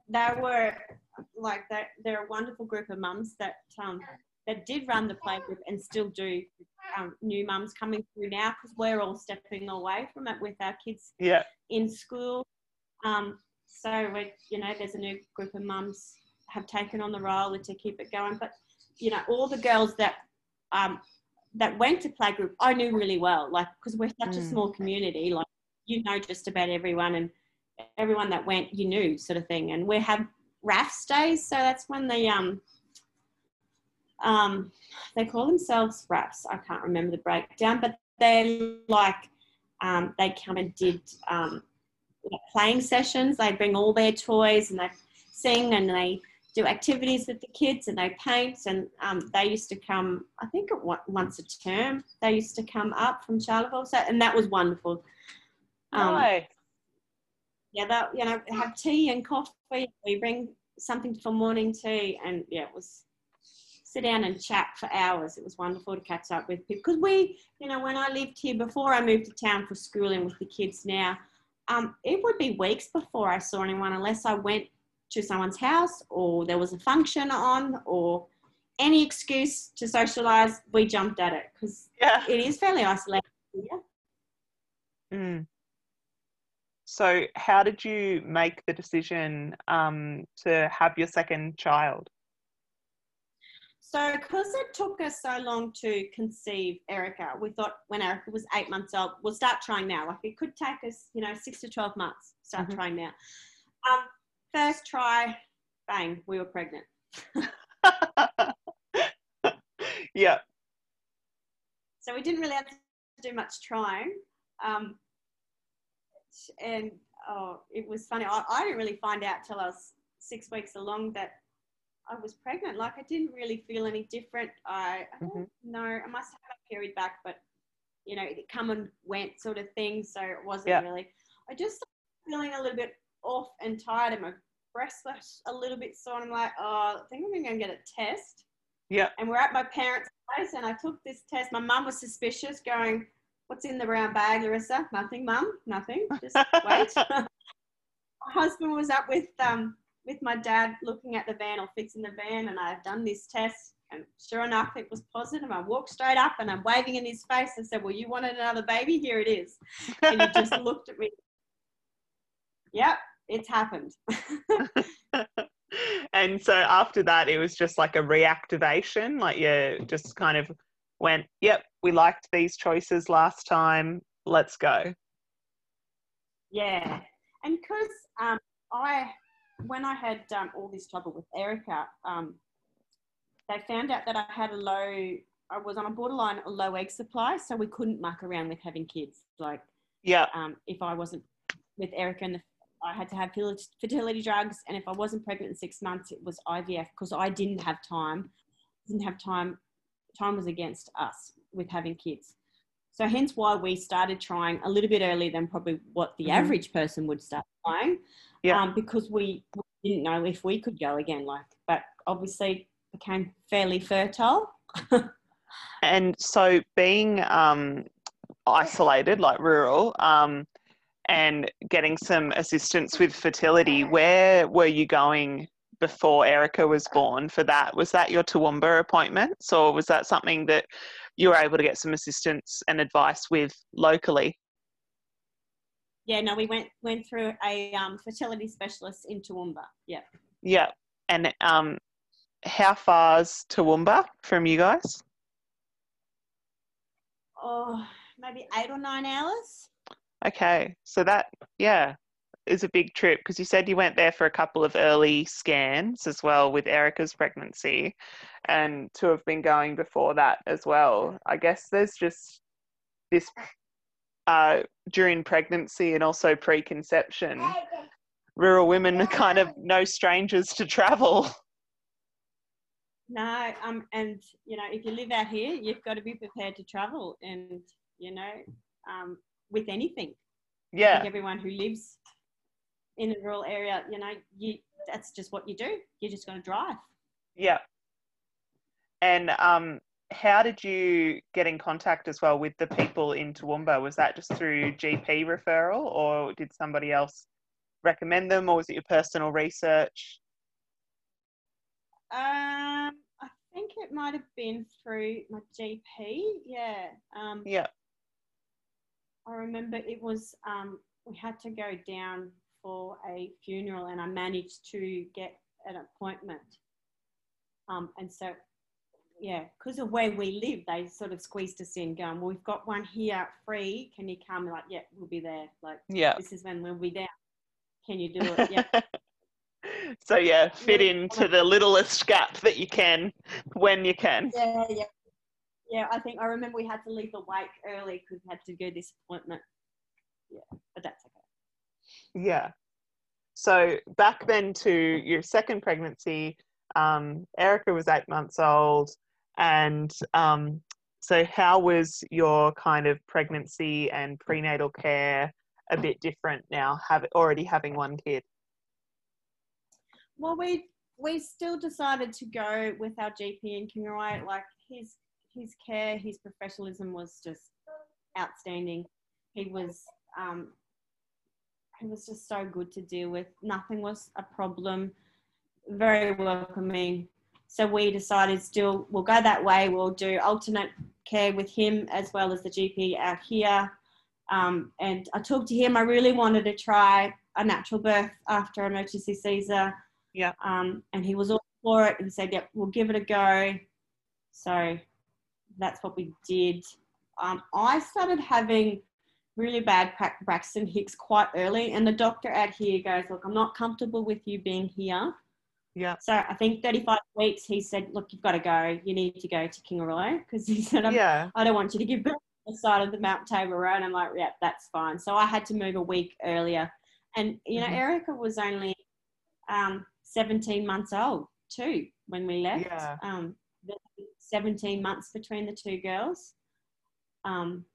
They were like they they're a wonderful group of mums that um that did run the playgroup and still do um, new mums coming through now because we're all stepping away from it with our kids Yeah. in school. Um, so we, you know, there's a new group of mums have taken on the role to keep it going. But you know, all the girls that um, that went to playgroup, I knew really well, like because we're such a Mm. small community, like you know just about everyone and everyone that went, you knew, sort of thing. And we have RAFS days, so that's when the um um they call themselves RAFs. I can't remember the breakdown, but they're like um, they come and did um, playing sessions. They bring all their toys and they sing and they do activities with the kids and they paint. And um, they used to come, I think, once a term. They used to come up from Charleville, so and that was wonderful. Um, Nice. yeah, that you know, have tea and coffee. We bring something for morning tea, and yeah, it was sit down and chat for hours. It was wonderful to catch up with people because we, you know, when I lived here before I moved to town for schooling with the kids now, um, it would be weeks before I saw anyone unless I went to someone's house or there was a function on or any excuse to socialise. We jumped at it because Yeah. it is fairly isolated here. Mm. So, how did you make the decision um, to have your second child? So, because it took us so long to conceive Erica, we thought when Erica was eight months old, we'll start trying now. Like it could take us, you know, six to 12 months, start Mhm. trying now. Um, first try, bang, we were pregnant. yeah. So we didn't really have to do much trying. Um, and oh, it was funny. I, I didn't really find out till I was six weeks along that I was pregnant. Like I didn't really feel any different. I, I don't Mhm. know. I must have a period back, but you know, it come and went sort of thing. So it wasn't Yeah. really. I just started feeling a little bit off and tired, and my breast was a little bit sore. And I'm like, oh, I think I'm going to get a test Yeah. and we're at my parents' place and I took this test. My mum was suspicious, going, What's in the brown bag, Larissa? Nothing, mum, nothing. Just wait. my husband was up with um with my dad looking at the van or fixing the van and I've done this test and sure enough it was positive. I walked straight up and I'm waving in his face and said, Well you wanted another baby? Here it is. And he just looked at me. Yep, it's happened. and so after that, it was just like a reactivation. Like you just kind of went, "Yep, we liked these choices last time. Let's go." Yeah, and because um, I, when I had um, all this trouble with Erica, um, they found out that I had a low, I was on a borderline a low egg supply, so we couldn't muck around with having kids. Like Yeah. um, if I wasn't with Erica, and the, I had to have fertility drugs, and if I wasn't pregnant in six months, it was IVF because I didn't have time. Didn't have time. Time was against us with having kids. So hence why we started trying a little bit earlier than probably what the Mhm. average person would start trying. Yeah. Um, because we, we didn't know if we could go again. Like, but obviously became fairly fertile. And so being um, isolated, like rural, um, and getting some assistance with fertility, where were you going before Erica was born for that? Was that your Toowoomba appointments, or was that something that you were able to get some assistance and advice with locally? Yeah, no, we went went through a um, fertility specialist in Toowoomba. Yeah. Yeah. And um, how far's Toowoomba from you guys? Oh, maybe eight or nine hours. Okay, so that yeah is a big trip because you said you went there for a couple of early scans as well with Erica's pregnancy, and to have been going before that as well. I guess there's just this uh, during pregnancy and also preconception. Rural women are kind of no strangers to travel. No, um, and you know, if you live out here, you've got to be prepared to travel, and you know, um, with anything. I Yeah, think everyone who lives in a rural area, you know, you that's just what you do. You're just going to drive. yeah. And um, how did you get in contact as well with the people in Toowoomba? Was that just through GP referral, or did somebody else recommend them, or was it your personal research? Um, I think it might have been through my GP. Yeah. Um, Yeah, I remember it was um, we had to go down for a funeral, and I managed to get an appointment. Um, and so, yeah, because of where we live, they sort of squeezed us in, going, "Well, we've got one here free. Can you come?" Like, yeah, we'll be there. Like, yeah. this is when we'll be there. Can you do it? Yeah. so yeah, fit Yeah. into the littlest gap that you can when you can. yeah, yeah. Yeah, I think I remember we had to leave the wake early because we had to go this appointment. Yeah, but that's okay. Yeah. So back then to your second pregnancy, um, Erica was eight months old, and um, so how was your kind of pregnancy and prenatal care a bit different now? Have already having one kid. Well, we we still decided to go with our GP in Kingaroy. Like his his care, his professionalism was just outstanding. He was um, he was just so good to deal with. Nothing was a problem. Very welcoming. So we decided still we'll go that way. We'll do alternate care with him as well as the GP out here. Um, and I talked to him. I really wanted to try a natural birth after emergency Caesar. Yeah. Um, and he was all for it. He said, "Yep, we'll give it a go." So that's what we did. Um, I started having really bad Braxton Hicks quite early, and the doctor out here goes, "Look, I'm not comfortable with you being here." Yeah. So I think 35 weeks. He said, "Look, you've got to go. You need to go to Kingaroy because he said, yeah. I don't want you to give birth on the side of the Mount Tabor Road." And I'm like, "Yeah, that's fine." So I had to move a week earlier, and you know, Mhm. Erica was only um, 17 months old too when we left. Yeah. Um, 17 months between the two girls. Um,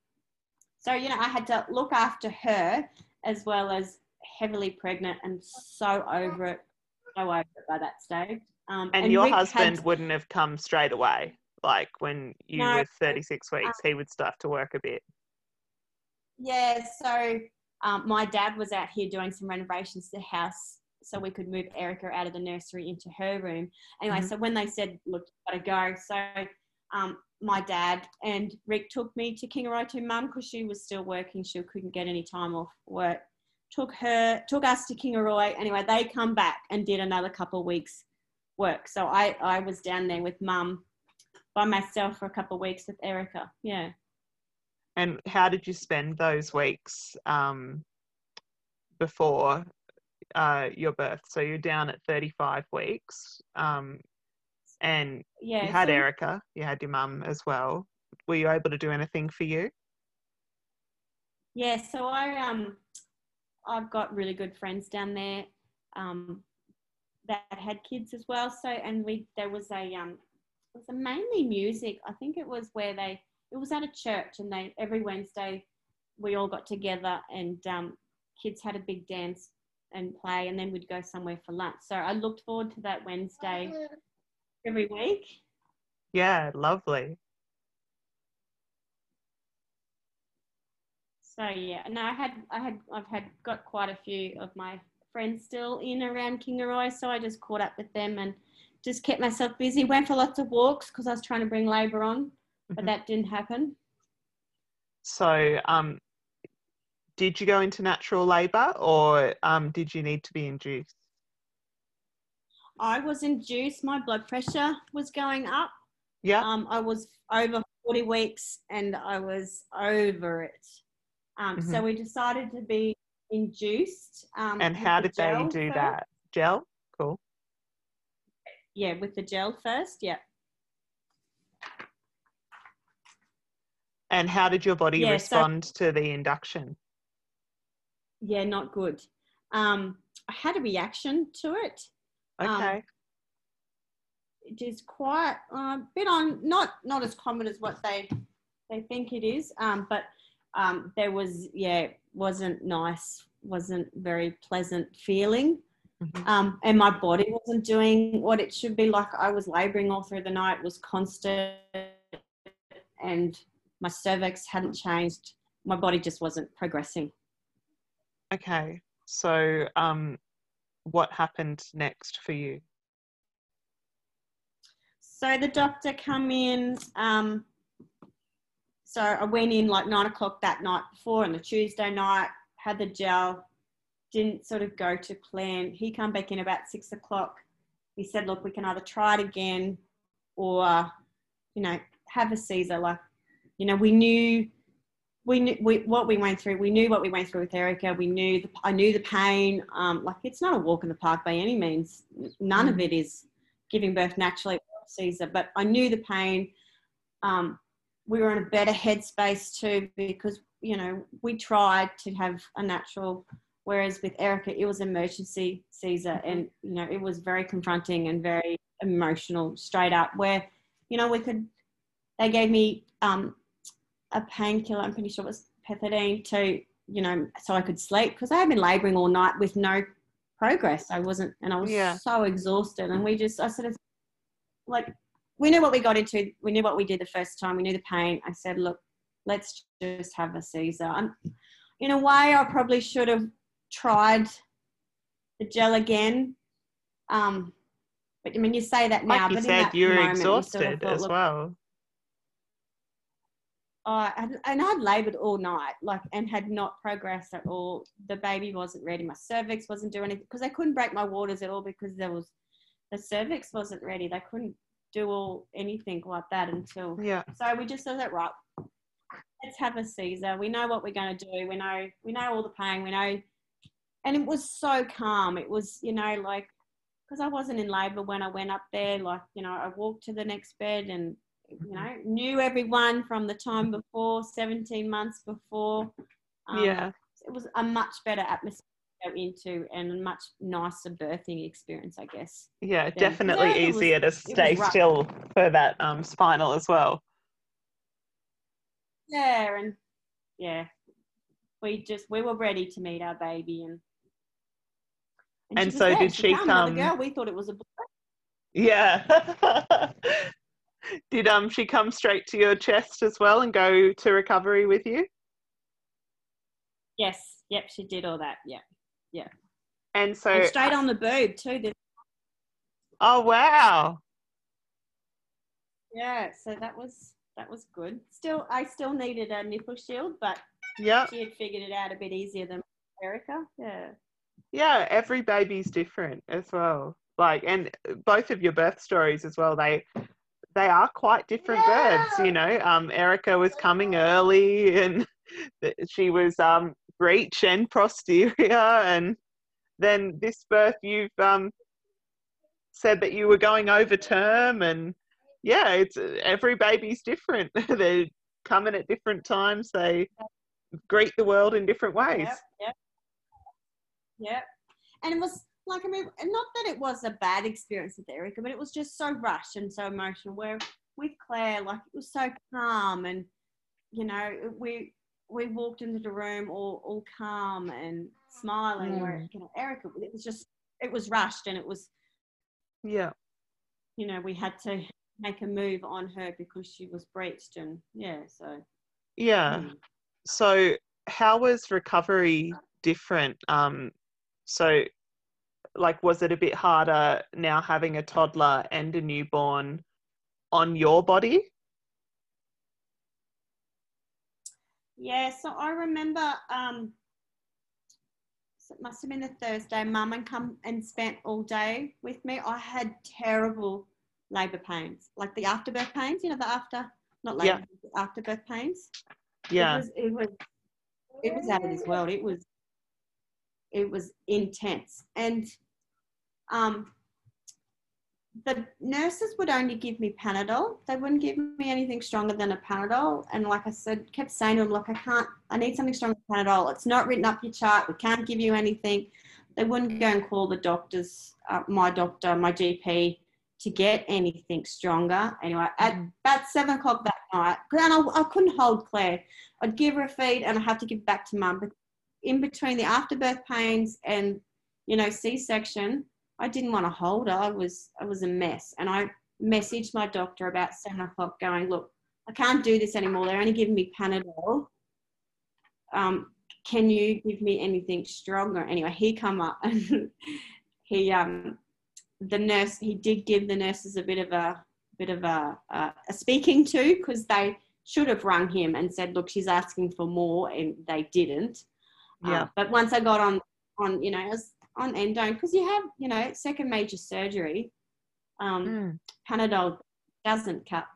so, you know, I had to look after her as well as heavily pregnant and so over it, so over by that stage. Um, And, your Rick husband had- wouldn't have come straight away. Like when you No. were 36 weeks, he would start to work a bit. Yeah, so um, my dad was out here doing some renovations to the house so we could move Erica out of the nursery into her room. Anyway, Mhm. so when they said, look, gotta go, so um, my dad and Rick took me to Kingaroy to mum because she was still working. She couldn't get any time off work. Took her, took us to Kingaroy. Anyway, they come back and did another couple of weeks work. So I, I was down there with mum by myself for a couple of weeks with Erica. Yeah. And how did you spend those weeks um, before uh, your birth? So you're down at 35 weeks, um, and Yeah. you had so- Erica, you had your mum as well. Were you able to do anything for you? Yeah, so I um I've got really good friends down there um that had kids as well. So and we there was a um it was a mainly music. I think it was where they it was at a church and they every Wednesday we all got together and um kids had a big dance and play and then we'd go somewhere for lunch. So I looked forward to that Wednesday every week. Yeah, lovely. So yeah, no, I had, I had, I've had got quite a few of my friends still in around Kingaroy, so I just caught up with them and just kept myself busy. Went for lots of walks because I was trying to bring labour on, but Mhm. that didn't happen. So, um, did you go into natural labour or um, did you need to be induced? I was induced. My blood pressure was going up. Yeah. Um, I was over 40 weeks and I was over it. Um, So we decided to be induced. Um, and how the did they do first. that? Gel? Cool. Yeah, with the gel first. Yeah. And how did your body Yeah, so- respond to the induction? Yeah, not good. Um, I had a reaction to it. Um, Okay. It is quite uh, a bit on not not as common as what they they think it is. Um, but um, there was yeah wasn't nice, wasn't very pleasant feeling. Mhm. Um, and my body wasn't doing what it should be. Like I was labouring all through the night, was constant, and my cervix hadn't changed. My body just wasn't progressing. Okay. So, um, what happened next for you? So the doctor come in. Um, so I went in like nine o'clock that night before, on the Tuesday night had the gel. Didn't sort of go to plan. He come back in about six o'clock. He said, "Look, we can either try it again, or you know, have a Caesar." Like, you know, we knew. We knew we, what we went through. We knew what we went through with Erica. We knew the, I knew the pain. Um, like it's not a walk in the park by any means. None of Mhm. it is giving birth naturally or Caesar, but I knew the pain. Um, we were in a better headspace too because you know we tried to have a natural, whereas with Erica it was emergency Caesar, and you know it was very confronting and very emotional, straight up. Where you know we could, they gave me um, a painkiller. I'm pretty sure it was pethidine to you know so I could sleep because I had been labouring all night with no progress. I wasn't, and I was Yeah. so exhausted. And we just, I sort of like we knew what we got into. We knew what we did the first time. We knew the pain. I said, look, let's just have a Caesar. And in a way, I probably should have tried the gel again. Um, but I mean, you say that now, Like you but said, you were you sort of exhausted thought, as well. uh, and, and I'd laboured all night, like, and had not progressed at all. The baby wasn't ready. My cervix wasn't doing anything because they couldn't break my waters at all because there was the cervix wasn't ready. They couldn't do all anything like that until. Yeah. So we just said that right. Let's have a Caesar. We know what we're going to do. We know we know all the pain. We know, and it was so calm. It was you know like because I wasn't in labour when I went up there. Like you know I walked to the next bed and you know knew everyone from the time before, seventeen months before. Um, yeah. It was a much better atmosphere go into and a much nicer birthing experience, I guess. Yeah. Definitely Yeah, it was- easier to stay still for that um, spinal as well. Yeah, and yeah, we just we were ready to meet our baby, and And she was so there. did she came, another come- Girl, we thought it was a boy. Yeah. Did um she come straight to your chest as well and go to recovery with you? Yes, yep, she did all that. Yeah, And so and straight on the boob too. The- Oh wow. Yeah, so that was that was good. Still, I still needed a nipple shield, but yeah, she had figured it out a bit easier than Erica. Yeah. Yeah, every baby's different as well. Like and both of your birth stories as well, they they are quite different births, you know. Um Erica was coming early and she was um breech and posterior and then this birth you've um said that you were going over term and yeah, it's every baby's different. They're coming at different times. They greet the world in different ways. Yep, yep. Yep. And it was like, I mean, not that it was a bad experience with Erica, but it was just so rushed and so emotional. Where with Claire, like it was so calm and, you know, we we walked into the room all, all calm and smiling. Where, you know, Erica, it was just, it was rushed and it was, Yeah. you know, we had to make a move on her because she was breached and yeah, so. Yeah. mm. So how was recovery different? Um so like was it a bit harder now having a toddler and a newborn on your body? Yeah, so I remember um so it must have been a Thursday, mum and come and spent all day with me. I had terrible labour pains, like the afterbirth pains, you know, the after not Yeah. labour, the afterbirth pains. Yeah. It was it was it was out of this world. It was it was intense. And um the nurses would only give me Panadol. They wouldn't give me anything stronger than a Panadol. And like I said, kept saying to them, look, I can't, I need something stronger than Panadol. It's not written up your chart. We can't give you anything. They wouldn't go and call the doctors, uh, my doctor, my GP, to get anything stronger. Anyway, at Mhm. about seven o'clock that night, and I, I couldn't hold Claire. I'd give her a feed and I have to give back to mum. But in between the afterbirth pains and, you know, C-section, I didn't want to hold her. I was I was a mess, and I messaged my doctor about seven o'clock, going, "Look, I can't do this anymore. They're only giving me Panadol. Um, can you give me anything stronger?" Anyway, he come up and he um the nurse he did give the nurses a bit of a bit of a a, a speaking to because they should have rung him and said, "Look, she's asking for more," and they didn't. Uh, Yeah. but once I got on on you know I was on endone because you have you know second major surgery, um, Mm. Panadol doesn't cut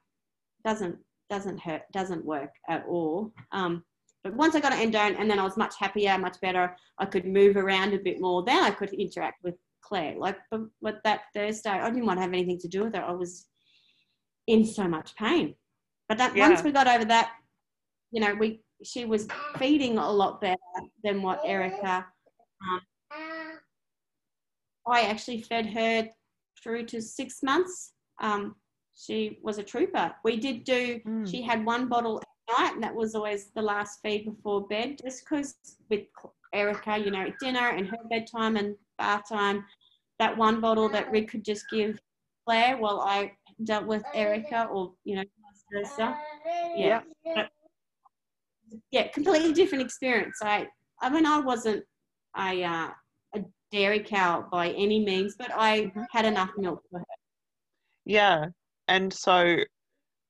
doesn't doesn't hurt doesn't work at all. Um, but once I got an endone and then I was much happier, much better. I could move around a bit more. Then I could interact with Claire. Like but, but that Thursday, I didn't want to have anything to do with her. I was in so much pain. But that once we got over that, you know, we she was feeding a lot better than what Erica. Um, I actually fed her through to six months. Um, she was a trooper. We did do. Mm. She had one bottle at night, and that was always the last feed before bed, just because with Erica, you know, at dinner and her bedtime and bath time, that one bottle that Rick could just give Claire while I dealt with Erica, or you know, vice versa. Yeah. Yeah, completely different experience. I, I mean, I wasn't I, uh, dairy cow by any means, but I Mhm. had enough milk for her. Yeah. And so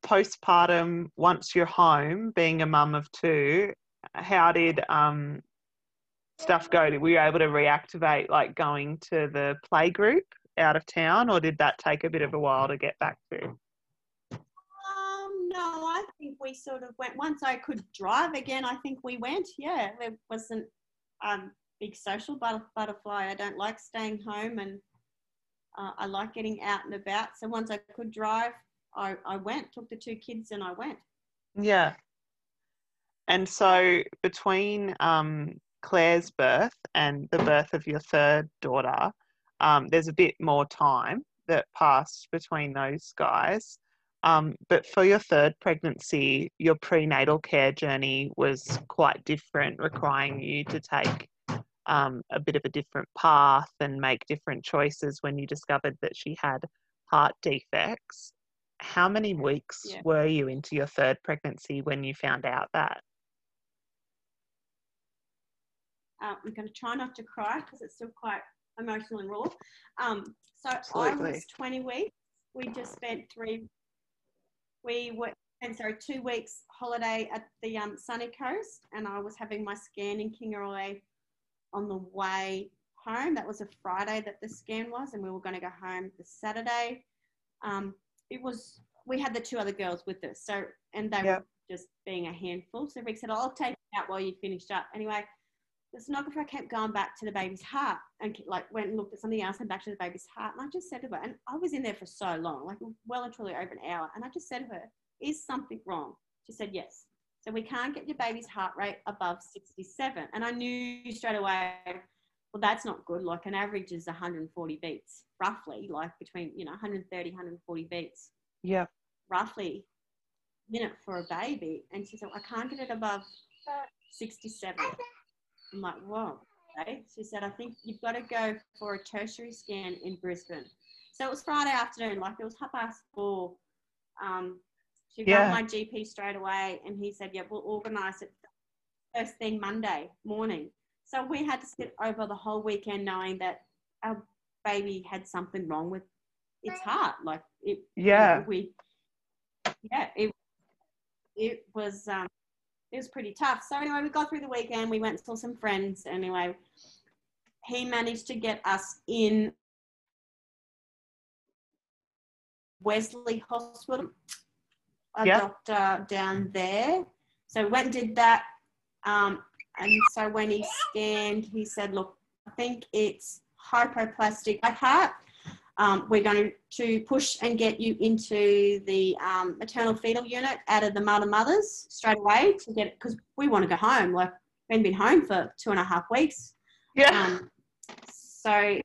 postpartum, once you're home, being a mum of two, how did um, stuff go? Were you able to reactivate, like going to the play group out of town, or did that take a bit of a while to get back to? Um, no, I think we sort of went. Once I could drive again, I think we went. Yeah, there wasn't um big social butterfly. I don't like staying home, and uh, I like getting out and about. So once I could drive, I I went, took the two kids, and I went. Yeah. And so between um, Claire's birth and the birth of your third daughter, um, there's a bit more time that passed between those guys. Um, but for your third pregnancy, your prenatal care journey was quite different, requiring you to take um, a bit of a different path and make different choices when you discovered that she had heart defects. How many weeks Yeah. were you into your third pregnancy when you found out that? Uh, I'm going to try not to cry because it's still quite emotional and raw. Um, so I was 20 weeks. We just spent three. We were and sorry two weeks holiday at the um, sunny coast, and I was having my scan in Kingaroy on the way home. That was a Friday that the scan was, and we were going to go home the Saturday. Um, it was we had the two other girls with us, so and they Yep. were just being a handful. So Rick said, "I'll take it out while you finished up." Anyway, the sonographer kept going back to the baby's heart and like went and looked at something else and back to the baby's heart. And I just said to her, and I was in there for so long, like well and truly over an hour. And I just said to her, "Is something wrong?" She said, "Yes." So we can't get your baby's heart rate above 67. And I knew straight away, well, that's not good. Like an average is 140 beats, roughly, like between, you know, 130, 140 beats, Yeah. roughly, minute for a baby. And she said, I can't get it above 67. I'm like, whoa. Okay. She said, I think you've got to go for a tertiary scan in Brisbane. So it was Friday afternoon, like it was half past four. Um, she Yeah. rang my GP straight away and he said, yeah, we'll organise it first thing Monday morning. So we had to sit over the whole weekend knowing that our baby had something wrong with its heart. Like it, you know, Yeah. we, yeah, it, it was, um, it was pretty tough. So anyway, we got through the weekend. We went and saw some friends. Anyway, he managed to get us in Wesley Hospital, a Yeah. doctor down there. So we went and did that. Um, and so when he scanned, he said, look, I think it's hypoplastic right heart. Um, we're going to push and get you into the um, maternal fetal unit out of the Mater Mothers straight away to get it because we want to go home. Like, we have been home for two and a half weeks. Yeah. Um, so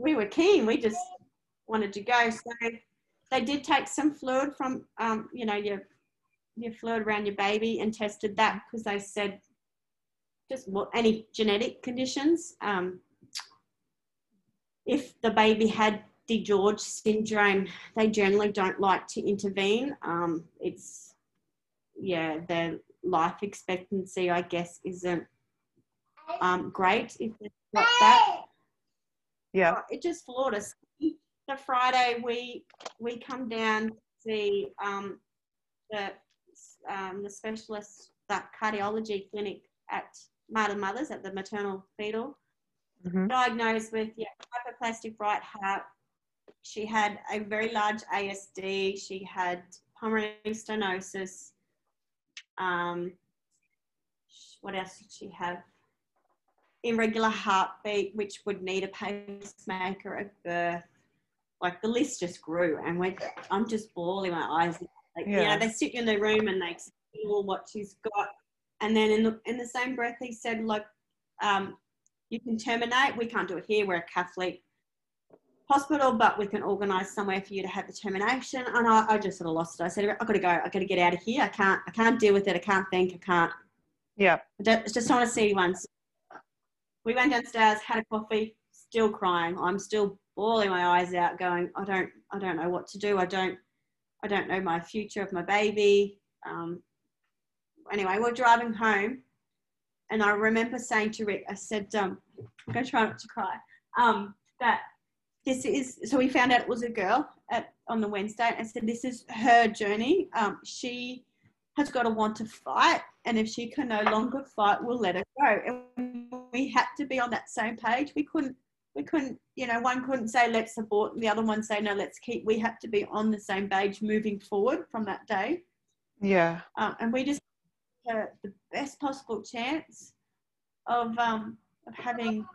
we were keen. We just wanted to go. So they did take some fluid from, um, you know, your your fluid around your baby and tested that because they said just what any genetic conditions. Um, if the baby had DiGeorge syndrome, they generally don't like to intervene. Um, it's yeah, their life expectancy, I guess, isn't um, great if it's like that. yeah. It just floored us. The Friday we we come down to see um, the um, the specialist that cardiology clinic at Mater Mothers at the maternal fetal. Mhm. Diagnosed with yeah, hypoplastic right heart. She had a very large ASD. She had pulmonary stenosis. Um, what else did she have? irregular heartbeat, which would need a pacemaker at birth. Like the list just grew, and we I'm just bawling my eyes. Like, you Yeah. know, they sit you in the room and they all what she's got, and then in the in the same breath, he said, "Look, um, you can terminate. We can't do it here. We're a Catholic hospital, but we can organise somewhere for you to have the termination." And I, I just sort of lost it. I said, "I've got to go. I've got to get out of here. I can't. I can't deal with it. I can't think. I can't." Yeah. I just don't- want to see once. We went downstairs, had a coffee, still crying. I'm still bawling my eyes out, going, I don't, I don't know what to do. I don't, I don't know my future of my baby. Um, anyway, we're driving home, and I remember saying to Rick, I said, um, I'm going to try not to cry. Um, that this is so we found out it was a girl, at on the Wednesday and i said, "This is her journey. Um, she has got to want to fight, and if she can no longer fight, we'll let her go." And we had to be on that same page. We couldn't. We couldn't, you know, one couldn't say let's abort, and the other one say no, let's keep. We had to be on the same page moving forward from that day. Yeah. Um, and we just had the best possible chance of um, of having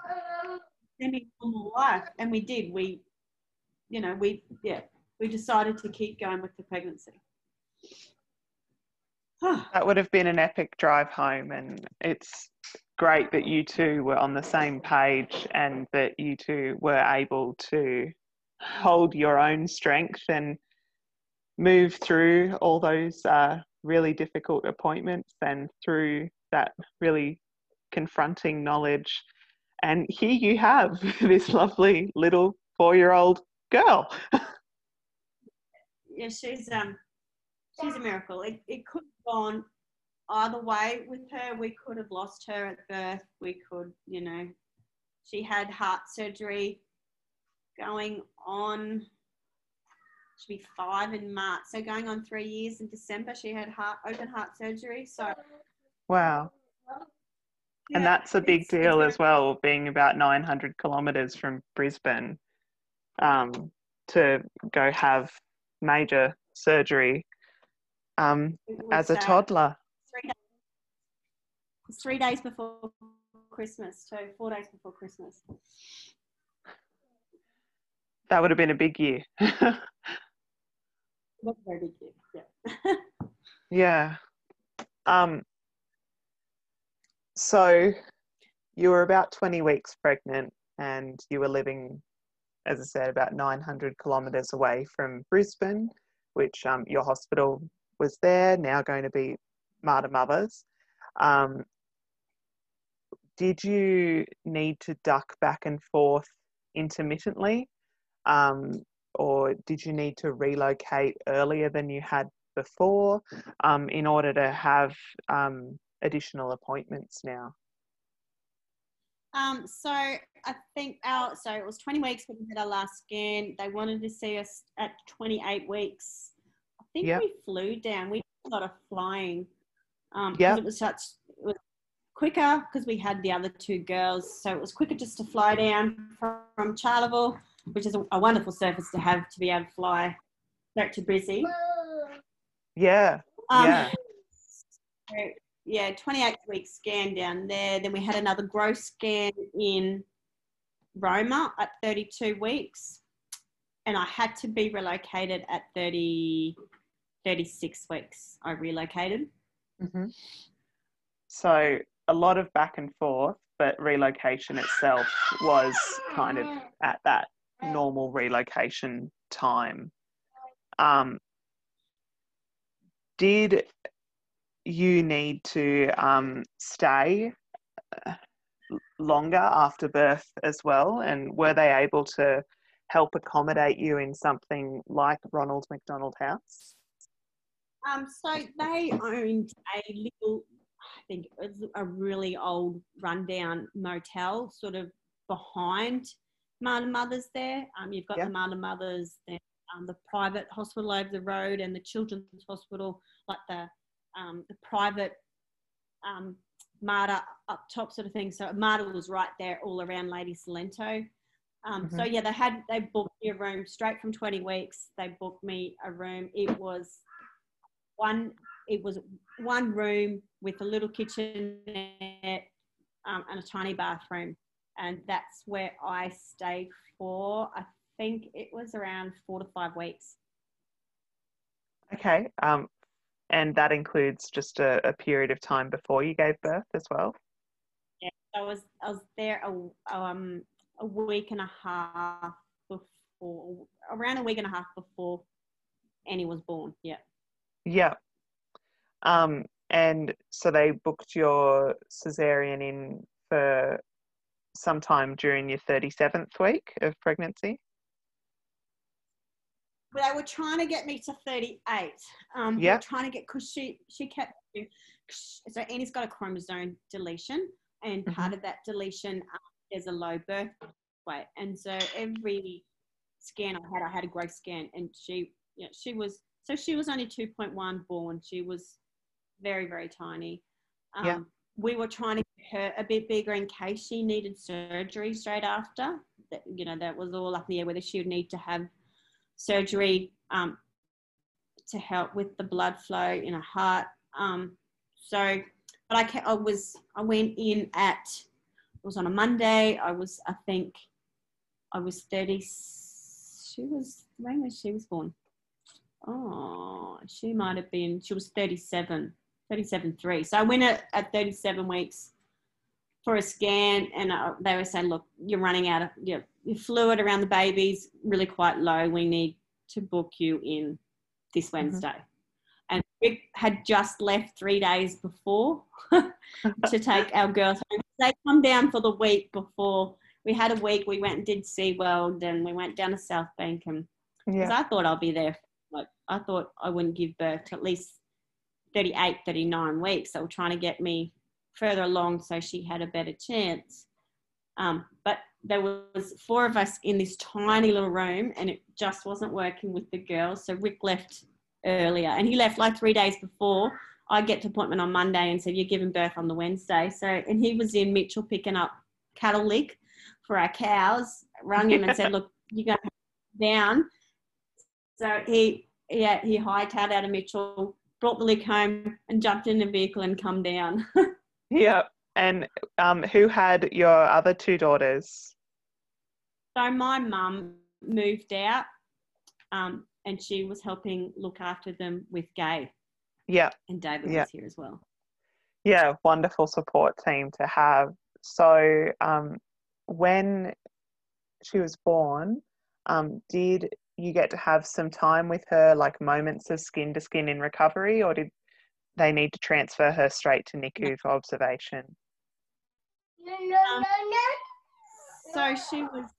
semi normal life, and we did. We, you know, we yeah, we decided to keep going with the pregnancy. That would have been an epic drive home, and it's great that you two were on the same page and that you two were able to hold your own strength and move through all those uh, really difficult appointments and through that really confronting knowledge. And here you have this lovely little four year old girl. yeah, she's um she's a miracle. It, it could have gone either way with her. We could have lost her at birth. We could, you know, she had heart surgery going on. She'll be five in March, so going on three years in December. She had heart open heart surgery. So wow. and that's a big deal as well, being about 900 kilometres from Brisbane um, to go have major surgery um, as a uh, toddler. Three days, before Christmas, so four days before Christmas. That would have been a big year. That's a very big deal. Yeah. yeah. Um, so you were about 20 weeks pregnant and you were living, as I said, about 900 kilometres away from Brisbane, which um, your hospital was there, now going to be Mater Mothers. Um, did you need to duck back and forth intermittently? Um, or did you need to relocate earlier than you had before um, in order to have um, additional appointments now? Um, so I think our so it was 20 weeks when we had our last scan. They wanted to see us at 28 weeks. I think Yep. we flew down. We did a lot of flying. Um, Yep. it was such it was quicker because we had the other two girls, so it was quicker just to fly down from, from Charleville, which is a, a wonderful surface to have to be able to fly straight to Brizzy. Yeah, Um, Yeah. so, yeah, 28 week scan down there. Then we had another growth scan in Roma at 32 weeks. And I had to be relocated at 30, 36 weeks. I relocated. hmm So a lot of back and forth, but relocation itself was kind of at that normal relocation time. Um, did you need to um, stay uh, longer after birth as well? And were they able to help accommodate you in something like Ronald McDonald House? Um, so they owned a little, think it was a really old rundown motel sort of behind Mater Mothers there. Um, you've got Yeah. the Mater Mothers, then um, the private hospital over the road and the children's hospital, like the, um, the private um, Mater up top sort of thing. So Mater was right there all around Lady Cilento. Um, So yeah, they had, they booked me a room straight from 20 weeks. They booked me a room. It was one it was one room with a little kitchenette um, and a tiny bathroom and that's where i stayed for i think it was around four to five weeks Okay. Um, and that includes just a, a period of time before you gave birth as well. yeah i was i was there a, um, a week and a half before around a week and a half before annie was born yeah Yeah. Um, and so they booked your cesarean in for sometime during your 37th week of pregnancy. but they were trying to get me to 38. Um, Yeah. trying to get because she she kept so Annie's got a chromosome deletion, and part of that deletion um, there's a low birth weight, and so every scan I had, I had a growth scan, and she, yeah, she was so she was only 2.1 born. She was very very tiny. Um, Yeah. We were trying to get her a bit bigger in case she needed surgery straight after. That you know that was all up in the air whether she would need to have surgery um, to help with the blood flow in her heart. Um, so, but I, I was I went in at it was on a Monday. I was I think I was thirty. She was when was she was born? Oh, she might have been. She was 37, 37 three. So I went at, at thirty seven weeks for a scan, and uh, they were saying, "Look, you're running out of your, your fluid around the baby's really quite low. We need to book you in this Wednesday." And Rick had just left three days before to take our girls home. They come down for the week before. We had a week. We went and did SeaWorld, and we went down to South Bank, and because Yeah. I thought I'll be there. Like I thought I wouldn't give birth to at least 38, 39 weeks. They were trying to get me further along so she had a better chance. Um, but there was four of us in this tiny little room, and it just wasn't working with the girls. So Rick left earlier, and he left like three days before. I get to appointment on Monday and said you're giving birth on the Wednesday. So and he was in Mitchell picking up cattle lick for our cows. Rung him and said, "Look, you're going down." So he, yeah, he hightailed out of Mitchell, brought the lick home, and jumped in the vehicle and come down. Yeah. And um, who had your other two daughters? so my mum moved out, um, and she was helping look after them with Gay, Yeah. and David Yeah. was here as well. Yeah. Wonderful support team to have. So um, when she was born, um, did you get to have some time with her, like moments of skin to skin in recovery, or did they need to transfer her straight to NICU for observation? Um, So she was,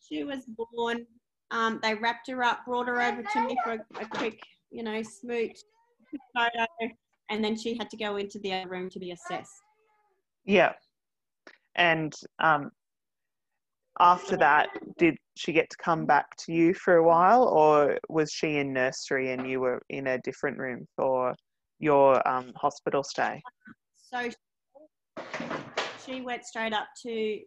she was born. Um, they wrapped her up, brought her over to me for a, a quick, you know, smooch photo, and then she had to go into the other room to be assessed. Yeah. And um, after that, did she get to come back to you for a while, or was she in nursery and you were in a different room for your um, hospital stay? So she went straight up to.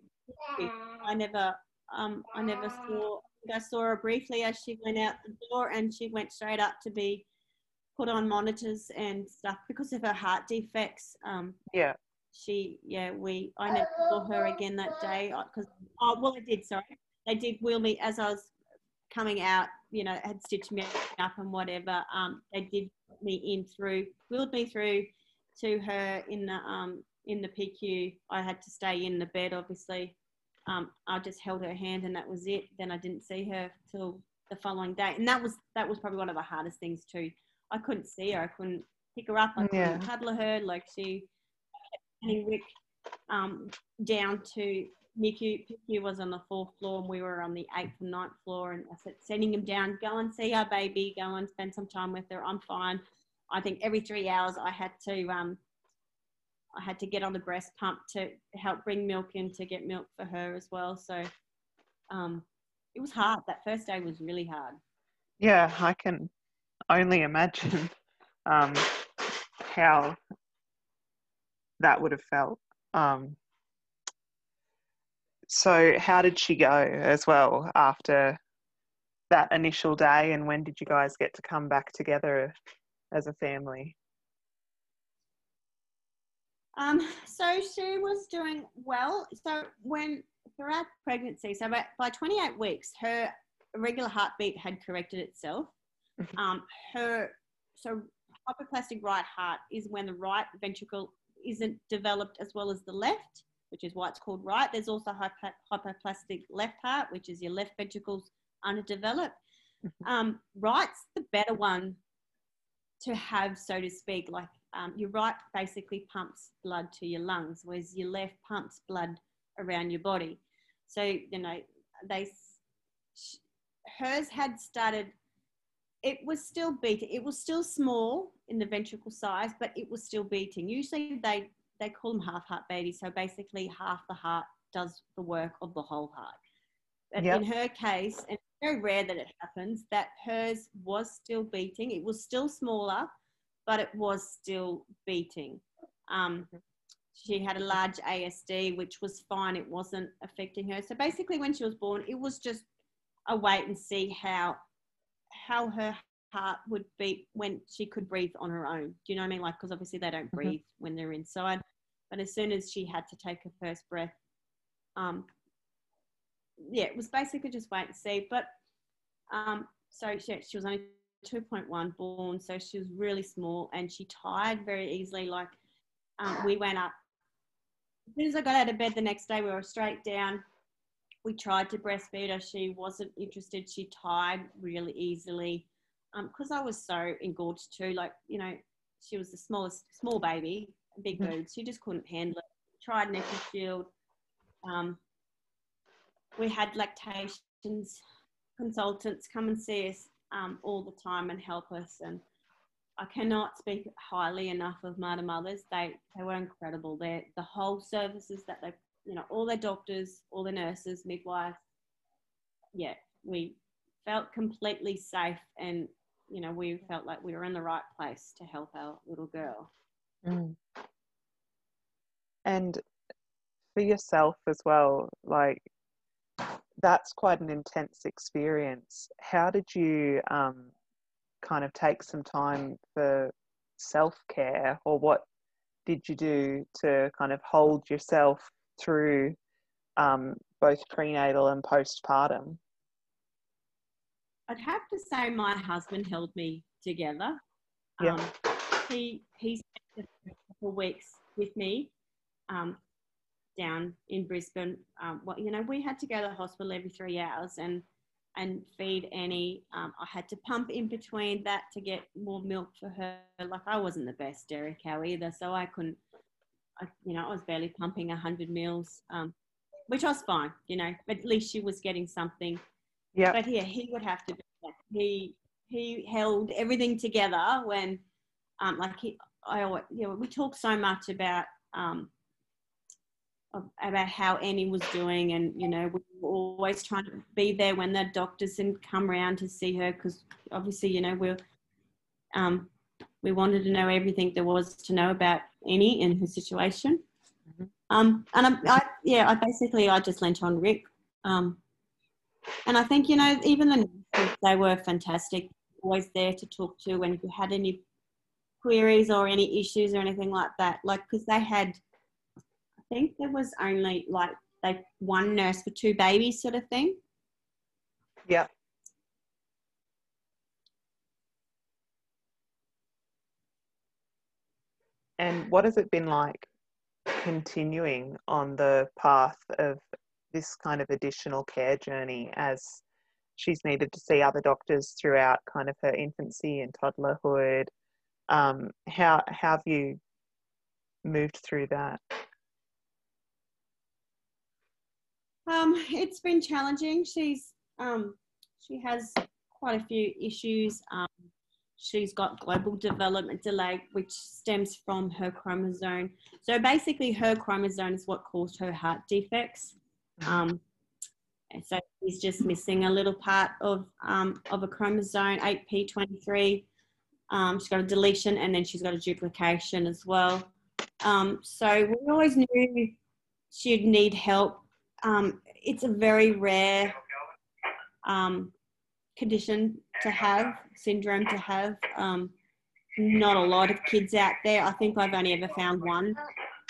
I never, um, I never saw. I saw her briefly as she went out the door, and she went straight up to be put on monitors and stuff because of her heart defects. Um, Yeah. She, yeah, we. I never saw her again that day because. Oh well, I did. Sorry, they did wheel me as I was coming out. You know, had stitched me up and whatever. Um, they did put me in through, wheeled me through to her in the um in the PICU. I had to stay in the bed, obviously. Um, I just held her hand and that was it. Then I didn't see her till the following day, and that was that was probably one of the hardest things too. I couldn't see her. I couldn't pick her up. I couldn't Yeah. cuddle her. Like she, and Rick um, down to NICU. PICU was on the fourth floor, and we were on the eighth and ninth floor. And I said, sending him down, go and see our baby, go and spend some time with her. I'm fine. I think every three hours I had to um, I had to get on the breast pump to help bring milk in to get milk for her as well. So um, it was hard. That first day was really hard. Yeah, I can only imagine um, how that would have felt. Um, so, how did she go as well after that initial day, and when did you guys get to come back together as a family? Um, so she was doing well. So when throughout pregnancy, so by, by 28 weeks, her regular heartbeat had corrected itself. Um, her so hypoplastic right heart is when the right ventricle isn't developed as well as the left, which is why it's called right. There's also hypo- hypoplastic left heart, which is your left ventricle's underdeveloped. Um, right's the better one to have, so to speak. Like um, your right basically pumps blood to your lungs, whereas your left pumps blood around your body. So you know they hers had started. It was still beating. It was still small in the ventricle size, but it was still beating. Usually they they call them half heart babies. So basically, half the heart does the work of the whole heart. But Yep. in her case, and it's very rare that it happens, that hers was still beating. It was still smaller, but it was still beating. Um, she had a large ASD, which was fine. It wasn't affecting her. So basically, when she was born, it was just a wait and see how how her heart would beat when she could breathe on her own. Do you know what I mean? Like, because obviously they don't Mhm. breathe when they're inside. But as soon as she had to take her first breath, um, yeah, it was basically just wait and see. But um, so she, she was only 2.1 born, so she was really small and she tired very easily. Like um, we went up. As soon as I got out of bed the next day, we were straight down. We tried to breastfeed her. She wasn't interested. She tired really easily because I was so engorged too. Like, you know, she was the smallest, small baby, big Mhm. boobs. She just couldn't handle it. Tried Nectar Shield. Um, we had lactations consultants come and see us um, all the time and help us. And I cannot speak highly enough of Mater Mothers. They they were incredible. They the whole services that they you know all their doctors, all the nurses, midwives. Yeah, we felt completely safe, and you know we felt like we were in the right place to help our little girl. Mm. And for yourself as well, like that's quite an intense experience. How did you um, kind of take some time for self care, or what did you do to kind of hold yourself through um, both prenatal and postpartum? I'd have to say my husband held me together. Yeah. Um, he he spent a couple of weeks with me um, down in Brisbane. Um, well, you know, we had to go to the hospital every three hours and and feed Annie. Um, I had to pump in between that to get more milk for her. Like I wasn't the best dairy cow either, so I couldn't. I, you know, I was barely pumping hundred mils, um, which was fine. You know, but at least she was getting something Yeah. but yeah, he would have to be there. He he held everything together when, um, like he, I always, you know, we talk so much about um, about how Annie was doing, and you know, we were always trying to be there when the doctors didn't come around to see her because obviously, you know, we're um, we wanted to know everything there was to know about Annie in her situation. Mhm. Um, and I, I, yeah, I basically I just lent on Rick. Um, and I think, you know, even the nurses, they were fantastic, always there to talk to when you had any queries or any issues or anything like that. Like, because they had, I think there was only like like one nurse for two babies, sort of thing. Yeah. And what has it been like continuing on the path of this kind of additional care journey as she's needed to see other doctors throughout kind of her infancy and toddlerhood? Um, how, how have you moved through that? Um, it's been challenging. She's um, she has quite a few issues. Um, she's got global development delay, which stems from her chromosome. So basically, her chromosome is what caused her heart defects. Um, so she's just missing a little part of um, of a chromosome, 8p23. Um, she's got a deletion, and then she's got a duplication as well. Um, so we always knew she'd need help um, it's a very rare um, condition to have, syndrome to have. Um, not a lot of kids out there. I think I've only ever found one.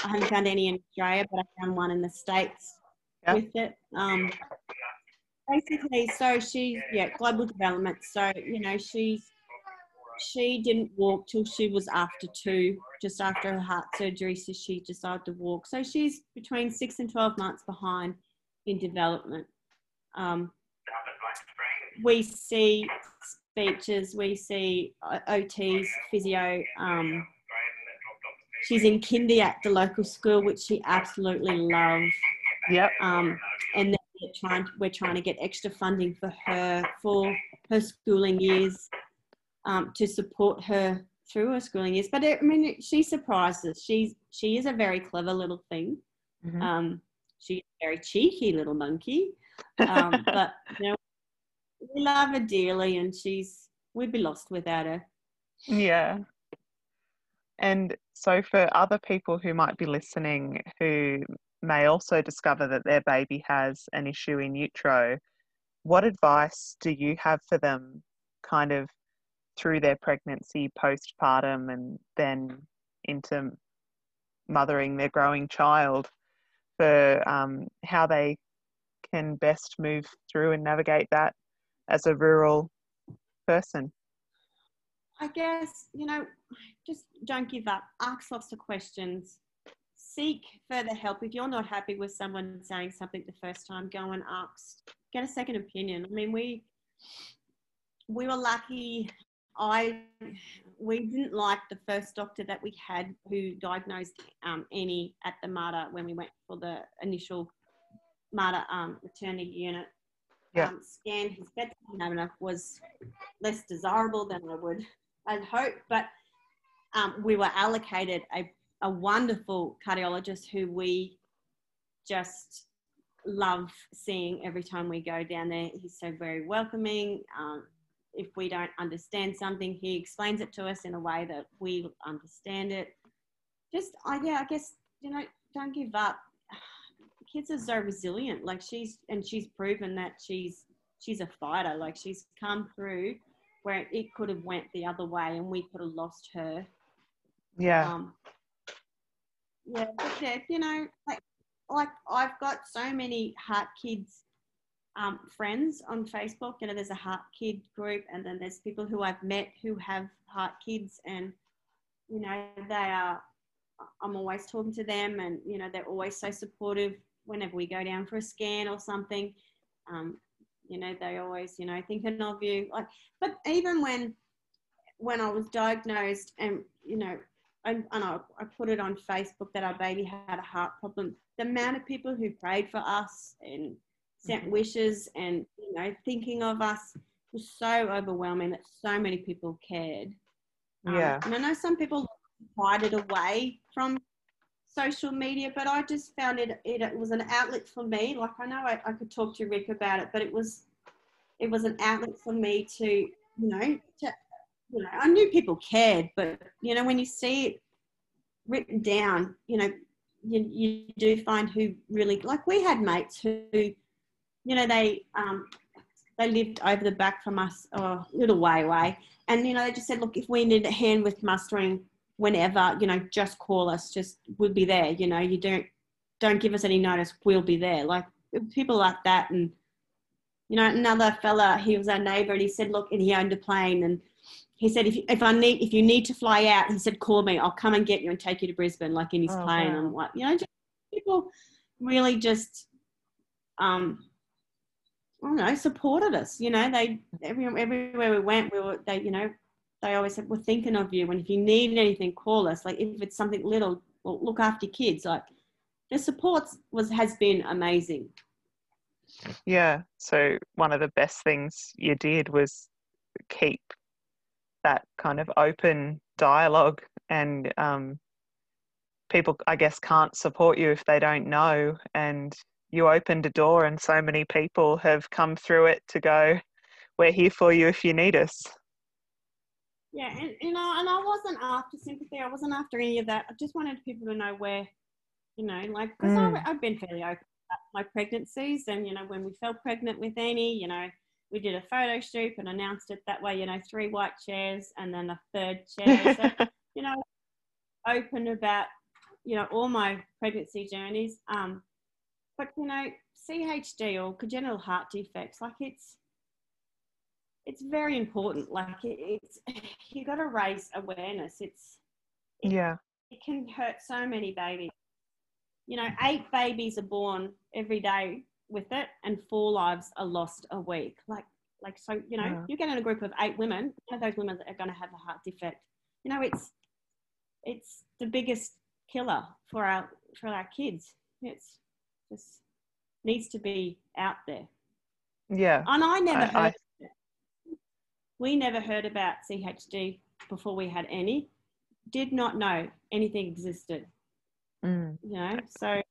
I haven't found any in Australia, but I found one in the States Yeah. with it. Um, basically, so she, yeah, global development. So, you know, she's, she didn't walk till she was after two, just after her heart surgery. So she decided to walk. So she's between six and 12 months behind in development. Um, we see speeches, we see uh, OTs, physio. Um, she's in kindy at the local school, which she absolutely loves. Yep. Um, and then we're trying, we're trying to get extra funding for her for her schooling years um, to support her through her schooling years. But it, I mean, she surprises. She's she is a very clever little thing. Mhm. Um, she's a very cheeky little monkey. Um, but you know, we love her dearly, and she's we'd be lost without her. Yeah. And so, for other people who might be listening who may also discover that their baby has an issue in utero, what advice do you have for them kind of through their pregnancy, postpartum, and then into mothering their growing child for um, how they can best move through and navigate that as a rural person? I guess, you know, just don't give up. Ask lots of questions. Seek further help. If you're not happy with someone saying something the first time, go and ask. Get a second opinion. I mean, we we were lucky. I we didn't like the first doctor that we had who diagnosed um, Annie at the Mater when we went for the initial Mater um, maternity unit Yeah. um, scan. His bedside manner was less desirable than I would I'd hope, but um, we were allocated a, a wonderful cardiologist who we just love seeing every time we go down there. He's so very welcoming. Um, if we don't understand something, he explains it to us in a way that we understand it. Just, I yeah, I guess you know, don't give up. Kids are so resilient. Like she's, and she's proven that she's she's a fighter. Like she's come through where it could have went the other way, and we could have lost her. Yeah. Um, yeah, but yeah, you know, like, like I've got so many heart kids um, friends on Facebook. You know, there's a heart kid group, and then there's people who I've met who have heart kids, and you know, they are. I'm always talking to them, and you know, they're always so supportive whenever we go down for a scan or something. Um, you know, they always, you know, thinking of you. Like, but even when when I was diagnosed, and you know, and, and I, I put it on Facebook that our baby had a heart problem. The amount of people who prayed for us and sent wishes and you know thinking of us was so overwhelming that so many people cared. Um, Yeah. and I know some people hide it away from social media, but I just found it, it, it was an outlet for me. Like I know I, I could talk to Rick about it, but it was it was an outlet for me to, you know, to you know, I knew people cared, but you know, when you see it written down, you know, you, you do find who really like we had mates who, you know, they um they lived over the back from us a little way away. And you know, they just said, look, if we need a hand with mustering whenever, you know, just call us, just we'll be there, you know, you don't don't give us any notice, we'll be there. Like people like that and you know, another fella, he was our neighbor and he said, look, and he owned a plane and he said, if, if I need, if you need to fly out, he said, call me, I'll come and get you and take you to Brisbane, like in his Oh, plane. wow. And what, you know, just people really just, um, I don't know, supported us. You know, they every, everywhere we went, we were they, you know, they always said, "We're thinking of you, and if you need anything, call us." Like if it's something little, well, look after kids. Like the support was has been amazing. Yeah. So one of the best things you did was keep that kind of open dialogue and um, people I guess can't support you if they don't know and you opened a door and so many people have come through it to go we're here for you if you need us. Yeah, and you know, and I wasn't after sympathy. I wasn't after any of that. I just wanted people to know where, you know, like because Mm. I've been fairly open about my pregnancies, and you know, when we fell pregnant with Annie, you know, we did a photo shoot and announced it that way. You know, three white chairs and then a third chair. So you know, open about you know all my pregnancy journeys. Um, but you know, CHD or congenital heart defects, like it's it's very important. Like it, it's you got to raise awareness. It's yeah. it can hurt so many babies. You know, eight babies are born every day with it, and four lives are lost a week. Like, like so, you know, Yeah. you get in a group of eight women, of those women are going to have a heart defect. You know, it's it's the biggest killer for our for our kids. It's just needs to be out there. Yeah. And I never I- heard. I- we never heard about CHD before we had any. Did not know anything existed. Mm. You know, so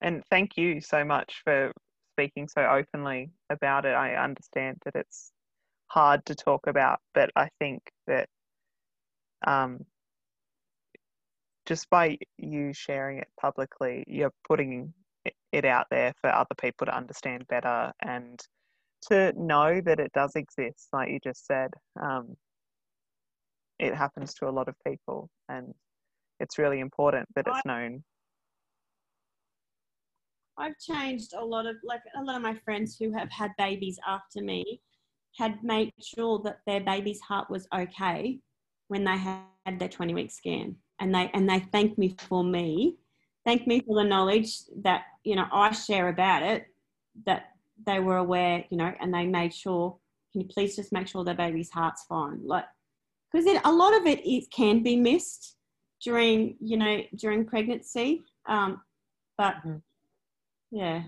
And thank you so much for speaking so openly about it. I understand that it's hard to talk about, but I think that um, just by you sharing it publicly, you're putting it out there for other people to understand better and to know that it does exist, like you just said. Um, it happens to a lot of people, and it's really important that it's known. I've changed a lot of like a lot of my friends who have had babies after me had made sure that their baby's heart was okay when they had their 20 week scan and they and they thanked me for me thanked me for the knowledge that you know I share about it that they were aware you know and they made sure can you please just make sure their baby's heart's fine? Like because a lot of it, it can be missed during you know during pregnancy um, but mm-hmm. yeah.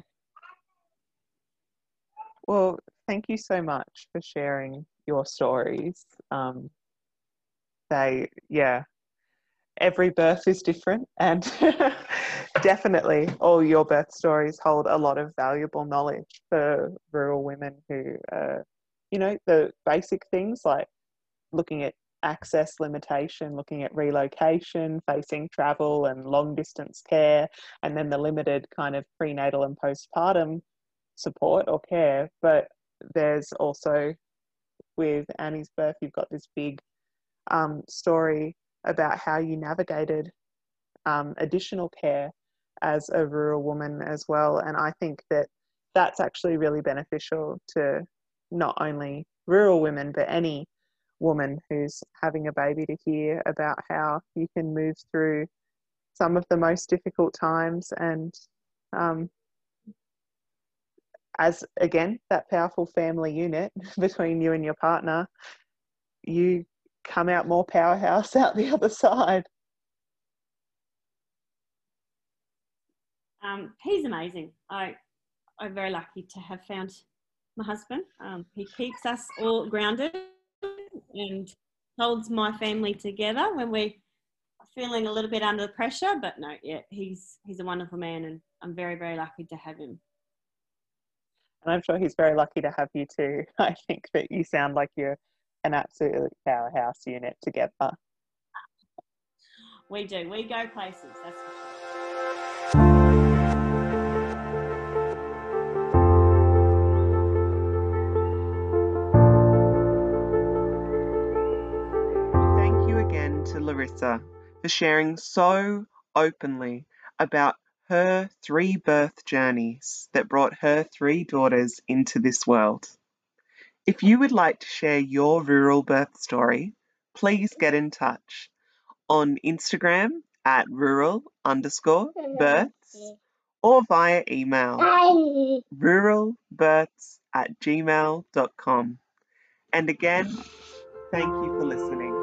Well thank you so much for sharing your stories. Um, they yeah every birth is different and definitely. All your birth stories hold a lot of valuable knowledge for rural women who uh, you know the basic things like looking at access limitation looking at relocation facing travel and long distance care and then the limited kind of prenatal and postpartum support or care. But there's also with annie's birth you've got this big um, story about how you navigated um, additional care as a rural woman as well. And I think that that's actually really beneficial to not only rural women, but any woman who's having a baby to hear about how you can move through some of the most difficult times and um, as again that powerful family unit between you and your partner you come out more powerhouse out the other side. Um, he's amazing. I, I'm very lucky to have found my husband. Um, he keeps us all grounded and holds my family together when we're feeling a little bit under the pressure. But no, yeah, he's he's a wonderful man, and I'm very very lucky to have him. And I'm sure he's very lucky to have you too. I think that you sound like you're an absolute powerhouse unit together. We do. We go places. That's Larissa for sharing so openly about her three birth journeys that brought her three daughters into this world. If you would like to share your rural birth story, please get in touch on Instagram at rural underscore mm-hmm. births or via email ruralbirths at gmail.com. And again, thank you for listening.